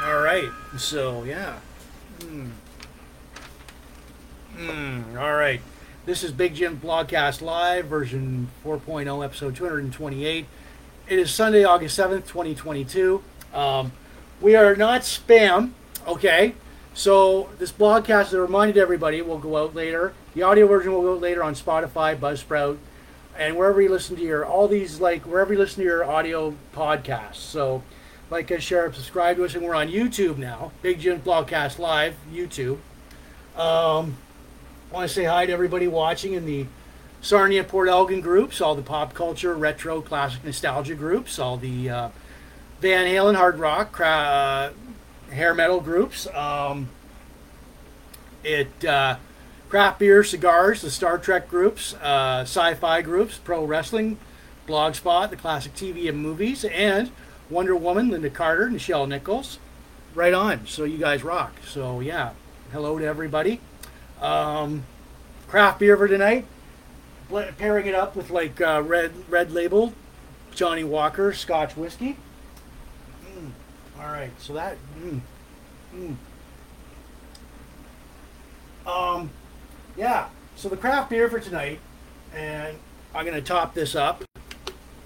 All right. So, yeah. Mm. Mm. All right. This is Big Jim Blogcast Live, version 4.0, episode 228. It is Sunday, August 7th, 2022. Um, we are not spam, okay? So, this blogcast, I reminded everybody, it will go out later. The audio version will go out later on Spotify, Buzzsprout, and wherever you listen to your, all these, like, wherever you listen to your audio podcasts. So, like I share, subscribe to us, and we're on YouTube now. Big Jim Blogcast Live, YouTube. Um, I want to say hi to everybody watching in the Sarnia Port Elgin groups, all the pop culture, retro, classic nostalgia groups, all the uh, Van Halen, hard rock, cra- uh, hair metal groups. Um, it uh, craft beer, cigars, the Star Trek groups, uh, sci-fi groups, pro wrestling, Blogspot, the classic TV and movies, and Wonder Woman, Lynda Carter, Nichelle Nichols. Right on. So you guys rock. So yeah, hello to everybody. Um, craft beer for tonight. Pairing it up with like uh, red red label, Johnnie Walker Scotch whiskey. Mm. All right, so that. Mm, mm. Um, yeah. So the craft beer for tonight, and I'm gonna top this up.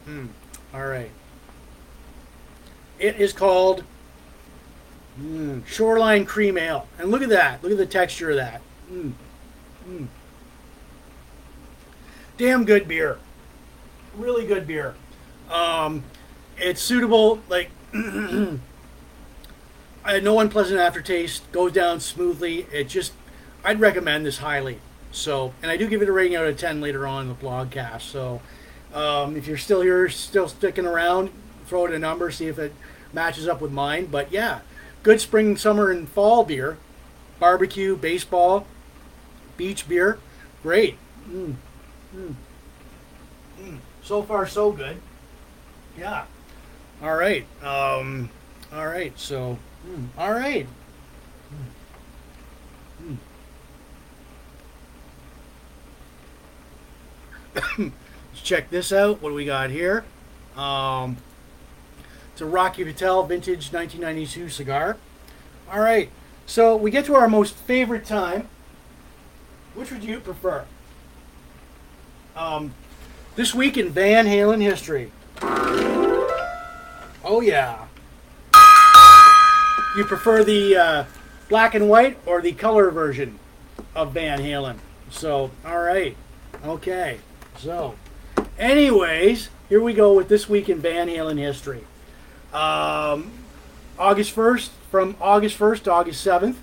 Mm. All right. It is called mm, Shoreline Cream Ale, and look at that. Look at the texture of that. Mm. Mm. Damn good beer. Really good beer. Um, it's suitable, like, I had no unpleasant aftertaste, goes down smoothly. It just, I'd recommend this highly. So, and I do give it a rating out of 10 later on in the blogcast. So, um, if you're still here, still sticking around, throw it a number, see if it matches up with mine. But yeah, good spring, summer, and fall beer. Barbecue, baseball, beach beer. Great. Mm. Mm. Mm. So far, so good. Yeah. All right. Um, all right. So, mm. all right. Mm. Mm. Let's check this out. What do we got here? Um, a Rocky Patel vintage 1992 cigar. All right. So we get to our most favorite time which would you prefer? Um, this week in Van Halen history. Oh yeah. You prefer the uh, black and white or the color version of Van Halen? So, all right, okay. So, anyways, here we go with this week in Van Halen history. Um, August 1st, from August 1st to August 7th,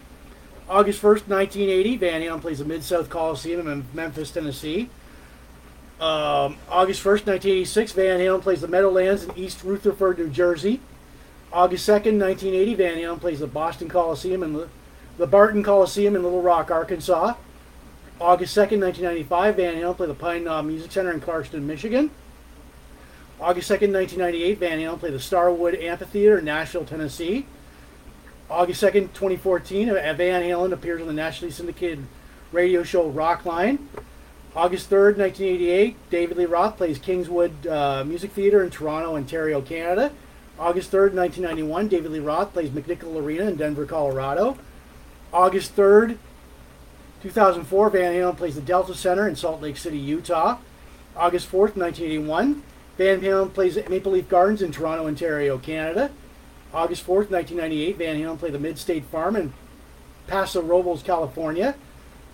August 1st, 1980, Van Halen plays the Mid South Coliseum in Memphis, Tennessee. Um, August 1st, 1986, Van Halen plays the Meadowlands in East Rutherford, New Jersey. August 2nd, 1980, Van Halen plays the Boston Coliseum and the, the Barton Coliseum in Little Rock, Arkansas. August 2nd, 1995, Van Halen played the Pine Knob Music Center in Clarkston, Michigan. August 2nd, 1998, Van Halen played the Starwood Amphitheater in Nashville, Tennessee. August 2nd, 2014, Van Halen appears on the nationally syndicated radio show Rockline. August 3rd, 1988, David Lee Roth plays Kingswood uh, Music Theatre in Toronto, Ontario, Canada. August 3rd, 1991, David Lee Roth plays McNichol Arena in Denver, Colorado. August 3rd, 2004, Van Halen plays the Delta Center in Salt Lake City, Utah. August 4th, 1981, Van Halen plays at Maple Leaf Gardens in Toronto, Ontario, Canada. August 4th, 1998, Van Halen played the Mid-State Farm in Paso Robles, California.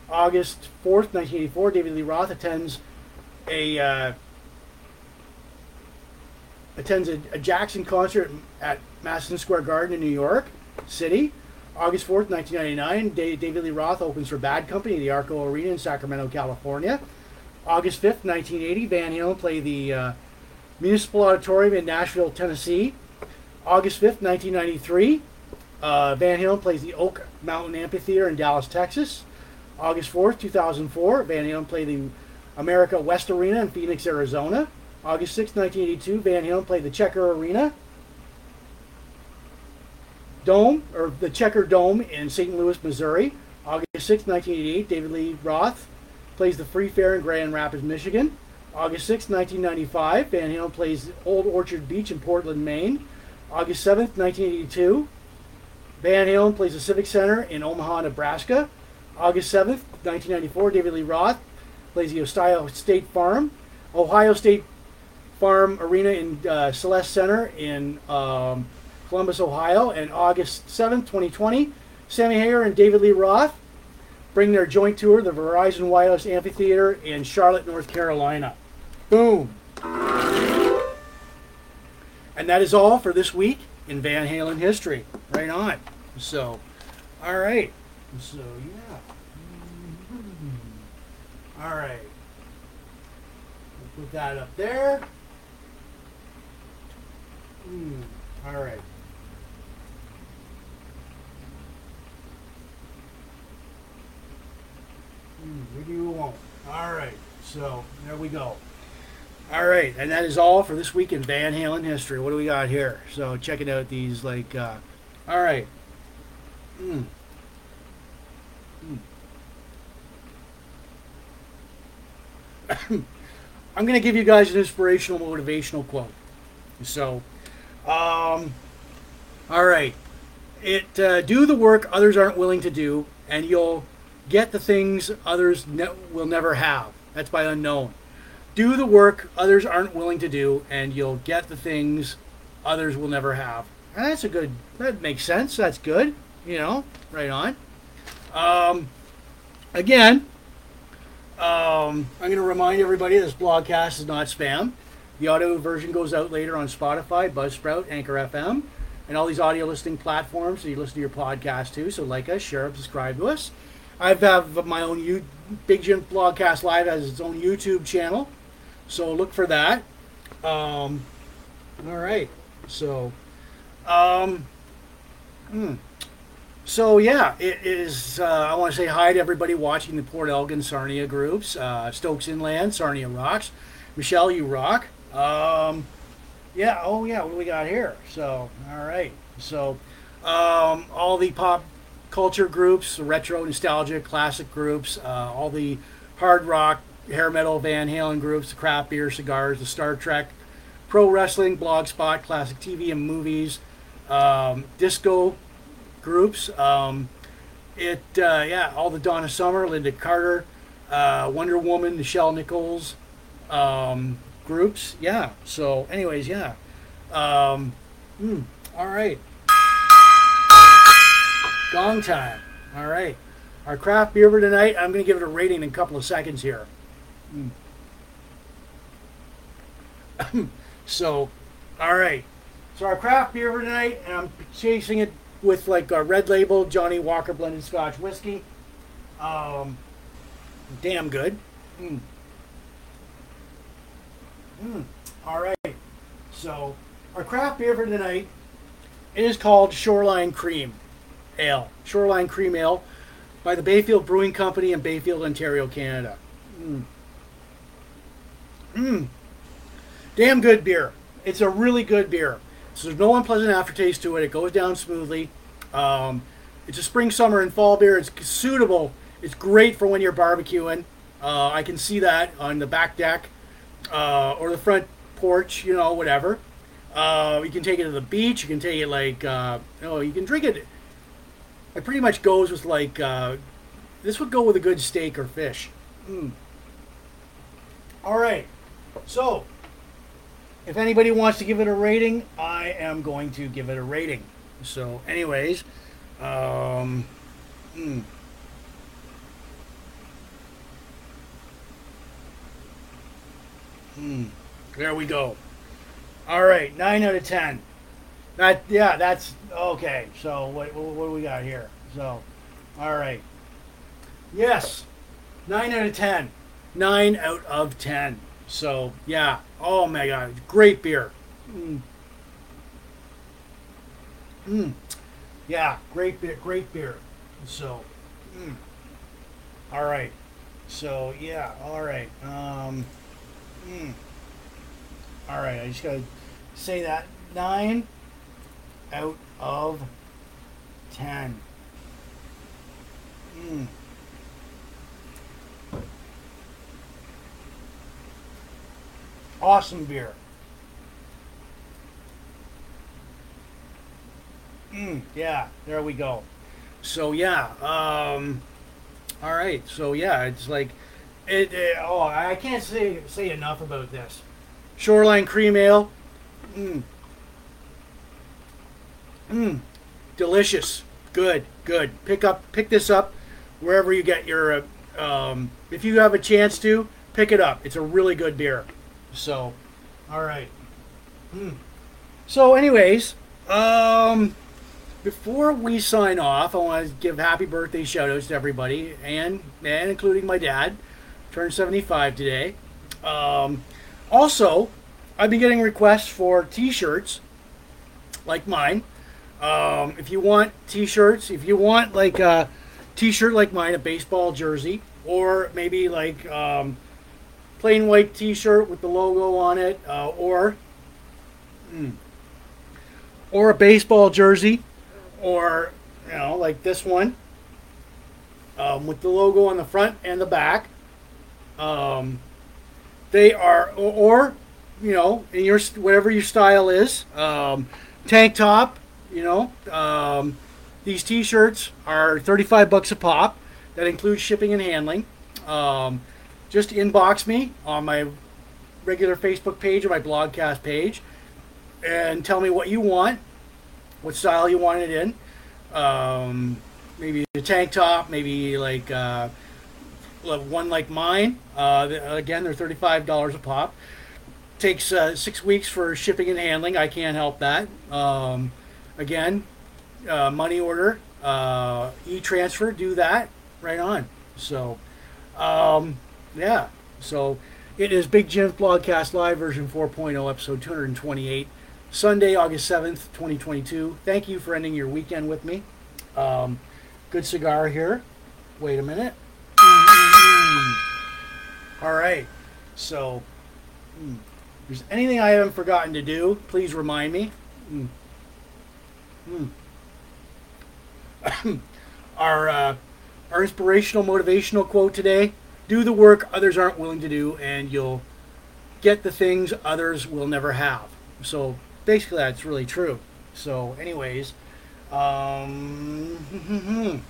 August 4th, 1984, David Lee Roth attends a uh, attends a, a Jackson concert at Madison Square Garden in New York City. August 4th, 1999, Da- David Lee Roth opens for Bad Company at the Arco Arena in Sacramento, California. August 5th, 1980, Van Halen play the uh, Municipal Auditorium in Nashville, Tennessee. August 5th, 1993, uh, Van Halen plays the Oak Mountain Amphitheater in Dallas, Texas. August 4th, 2004, Van Halen play the America West Arena in Phoenix, Arizona. August 6th, 1982, Van Halen played the Checker Arena Dome, or the Checker Dome in St. Louis, Missouri. August 6th, 1988, David Lee Roth plays the Free Fair in Grand Rapids, Michigan. August 6, 1995, Van Halen plays Old Orchard Beach in Portland, Maine. August 7, 1982, Van Halen plays the Civic Center in Omaha, Nebraska. August 7, 1994, David Lee Roth plays the Ohio State Farm, Ohio State Farm Arena in uh, Celeste Center in um, Columbus, Ohio. And August 7, 2020, Sammy Hagar and David Lee Roth bring their joint tour, the Verizon Wireless Amphitheater in Charlotte, North Carolina. Boom. And that is all for this week in Van Halen history. Right on. So, all right. So, yeah. All right. We'll put that up there. Hmm. All right. Hmm, What do you want? All right. So, there we go. All right, and that is all for this week in Van Halen history. What do we got here? So checking out these like, uh, all right. Mm. Mm. I'm gonna give you guys an inspirational, motivational quote. So, um, all right, it uh, do the work others aren't willing to do, and you'll get the things others ne- will never have. That's by unknown do the work others aren't willing to do and you'll get the things others will never have. And that's a good that makes sense. That's good you know right on. Um, again um, i'm going to remind everybody this blogcast is not spam. The audio version goes out later on spotify buzzsprout anchor fm and all these audio listening platforms so you listen to your podcast too so like us share subscribe to us. I have my own U- big jim blogcast live has its own youtube channel so look for that. Um, all right. So, um, hmm. so yeah, it is. Uh, I want to say hi to everybody watching the Port Elgin Sarnia groups. Uh, Stokes Inland, Sarnia rocks. Michelle, you rock. Um, yeah. Oh yeah. What do we got here? So all right. So um, all the pop culture groups, retro, nostalgia, classic groups, uh, all the hard rock, hair metal, Van Halen groups, the craft beer, cigars, the Star Trek, pro wrestling, blogspot, classic TV and movies, um, disco groups. Um, it uh, yeah, all the Donna Summer, Lynda Carter, uh, Wonder Woman, Nichelle Nichols um, groups. Yeah. So, anyways, yeah. Um, hmm, all right. Gong time. All right. Our craft beer for tonight, I'm going to give it a rating in a couple of seconds here. so, all right. So our craft beer for tonight, and I'm chasing it with like a red label Johnnie Walker blended Scotch whiskey. Um, damn good. Mm. Mm. All right. So our craft beer for tonight, is called Shoreline Cream Ale. Shoreline Cream Ale by the Bayfield Brewing Company in Bayfield, Ontario, Canada. Mm. Mm. Damn good beer. It's a really good beer. So there's no unpleasant aftertaste to it. It goes down smoothly. Um, it's a spring, summer, and fall beer. It's suitable. It's great for when you're barbecuing. Uh, I can see that on the back deck uh, or the front porch, you know, whatever. Uh, you can take it to the beach. You can take it like, uh, oh, you can drink it. It pretty much goes with like, uh, this would go with a good steak or fish. Mm. All right. So, if anybody wants to give it a rating, I am going to give it a rating. So, anyways, um, Mm. Mm. There we go. All right, nine out of ten. That yeah, that's okay. So what, what do we got here? So, all right. Yes, nine out of ten. Nine out of ten. So yeah. Oh my god, great beer. Mm. Mm. Yeah, great beer. Great beer. So, mm. all right. So yeah, all right. Um, mm. All right, I just gotta say that nine out of ten. Mm. Awesome beer. Mm, yeah, there we go. So yeah, um, all right. So yeah, it's like it, it. Oh, I can't say say enough about this. Shoreline Cream Ale. Mmm. Mmm. Delicious. Good. Good. Pick up. Pick this up wherever you get your. Uh, um, if you have a chance to, pick it up. It's a really good beer. So, all right. Mm. So, anyways, um, before we sign off, I want to give happy birthday shout outs to everybody, and and including my dad, turned 75 today. Um, also, I've been getting requests for T-shirts, like mine. Um, if you want T-shirts, if you want like a T-shirt like mine, a baseball jersey, or maybe like um, plain white T-shirt with the logo on it, uh, or mm, or a baseball jersey, or you know like this one um, with the logo on the front and the back. Um, they are, or, you know, in your whatever your style is, um, tank top. You know, um, these T-shirts are thirty-five bucks a pop. That includes shipping and handling. Um, just inbox me on my regular Facebook page or my blogcast page, and tell me what you want, what style you want it in. Um, maybe a tank top, maybe like. Uh, one like mine. Uh, again, they're thirty-five dollars a pop. Takes uh, six weeks for shipping and handling. I can't help that. Um, again, uh, money order, uh, e-transfer, do that right on. So, um, yeah. So it is Big Jim's Blogcast Live version 4.0, episode 228, Sunday, August 7th, 2022. Thank you for ending your weekend with me. Um, good cigar here. Wait a minute. All right. So, mm, if there's anything I haven't forgotten to do, please remind me. Mm. Mm. our uh, our inspirational, motivational quote today: "Do the work others aren't willing to do, and you'll get the things others will never have." So basically, that's really true. So, anyways, um,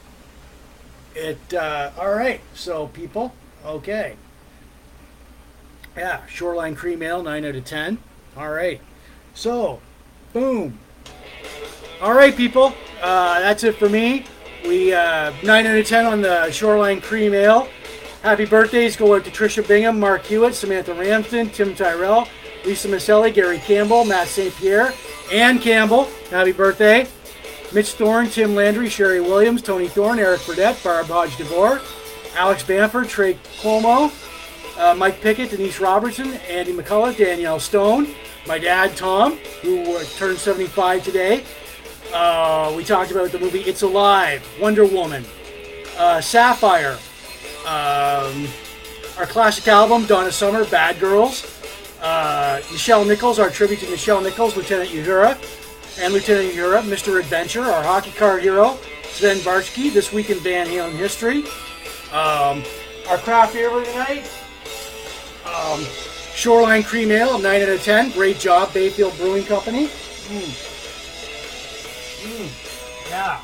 it uh, all right. So, people, okay. Yeah, Shoreline Cream Ale, 9 out of 10. All right. So, boom. All right, people. Uh, that's it for me. We uh, 9 out of 10 on the Shoreline Cream Ale. Happy birthdays go out to Trisha Bingham, Mark Hewitt, Samantha Ramsden, Tim Tyrell, Lisa Maselli, Gary Campbell, Matt St. Pierre, Ann Campbell. Happy birthday. Mitch Thorne, Tim Landry, Sherry Williams, Tony Thorne, Eric Burdett, Barb Hodge DeVore, Alex Bamford, Trey Cuomo, uh, Mike Pickett, Denise Robertson, Andy McCullough, Danielle Stone, my dad Tom, who uh, turned 75 today. Uh, we talked about the movie It's Alive, Wonder Woman, uh, Sapphire, um, our classic album Donna Summer, Bad Girls, uh, Nichelle Nichols, our tribute to Nichelle Nichols, Lieutenant Uhura, and Lieutenant Uhura, Mr. Adventure, our hockey card hero, Sven Bärtschi, This Week in Van Halen History. Um, our craft beer tonight, um, Shoreline Cream Ale, 9 out of 10. Great job, Bayfield Brewing Company. Mm. Mm. Yeah.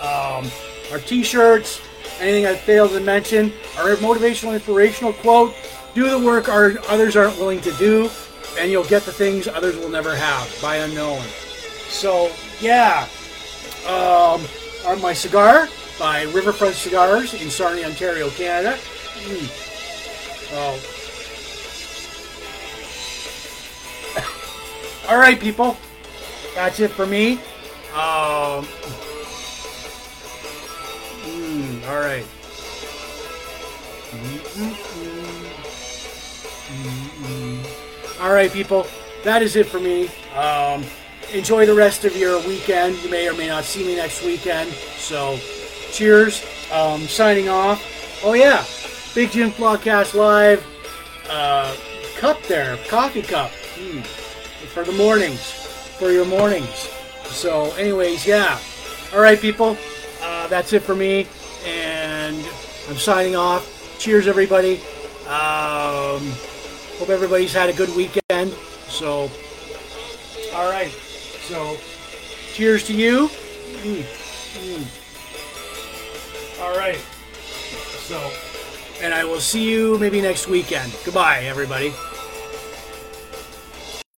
Um, our t-shirts, anything I failed to mention, our motivational, inspirational quote, do the work our, others aren't willing to do, and you'll get the things others will never have by unknown. So, yeah. Um, my cigar, by Riverfront Cigars in Sarnia, Ontario, Canada. Mm. Oh. All right, people. That's it for me. Um, mm, all right. All right, people. That is it for me. Um, enjoy the rest of your weekend. You may or may not see me next weekend. So, cheers. Um, signing off. Oh yeah, Big Jim Blogcast Live. Uh, cup there, coffee cup. Hmm. For the mornings, for your mornings. So, anyways, yeah. All right, people. Uh, that's it for me, and I'm signing off. Cheers, everybody. Um, hope everybody's had a good weekend. So, all right. So, cheers to you. Mm, mm. All right. So, and I will see you maybe next weekend. Goodbye, everybody.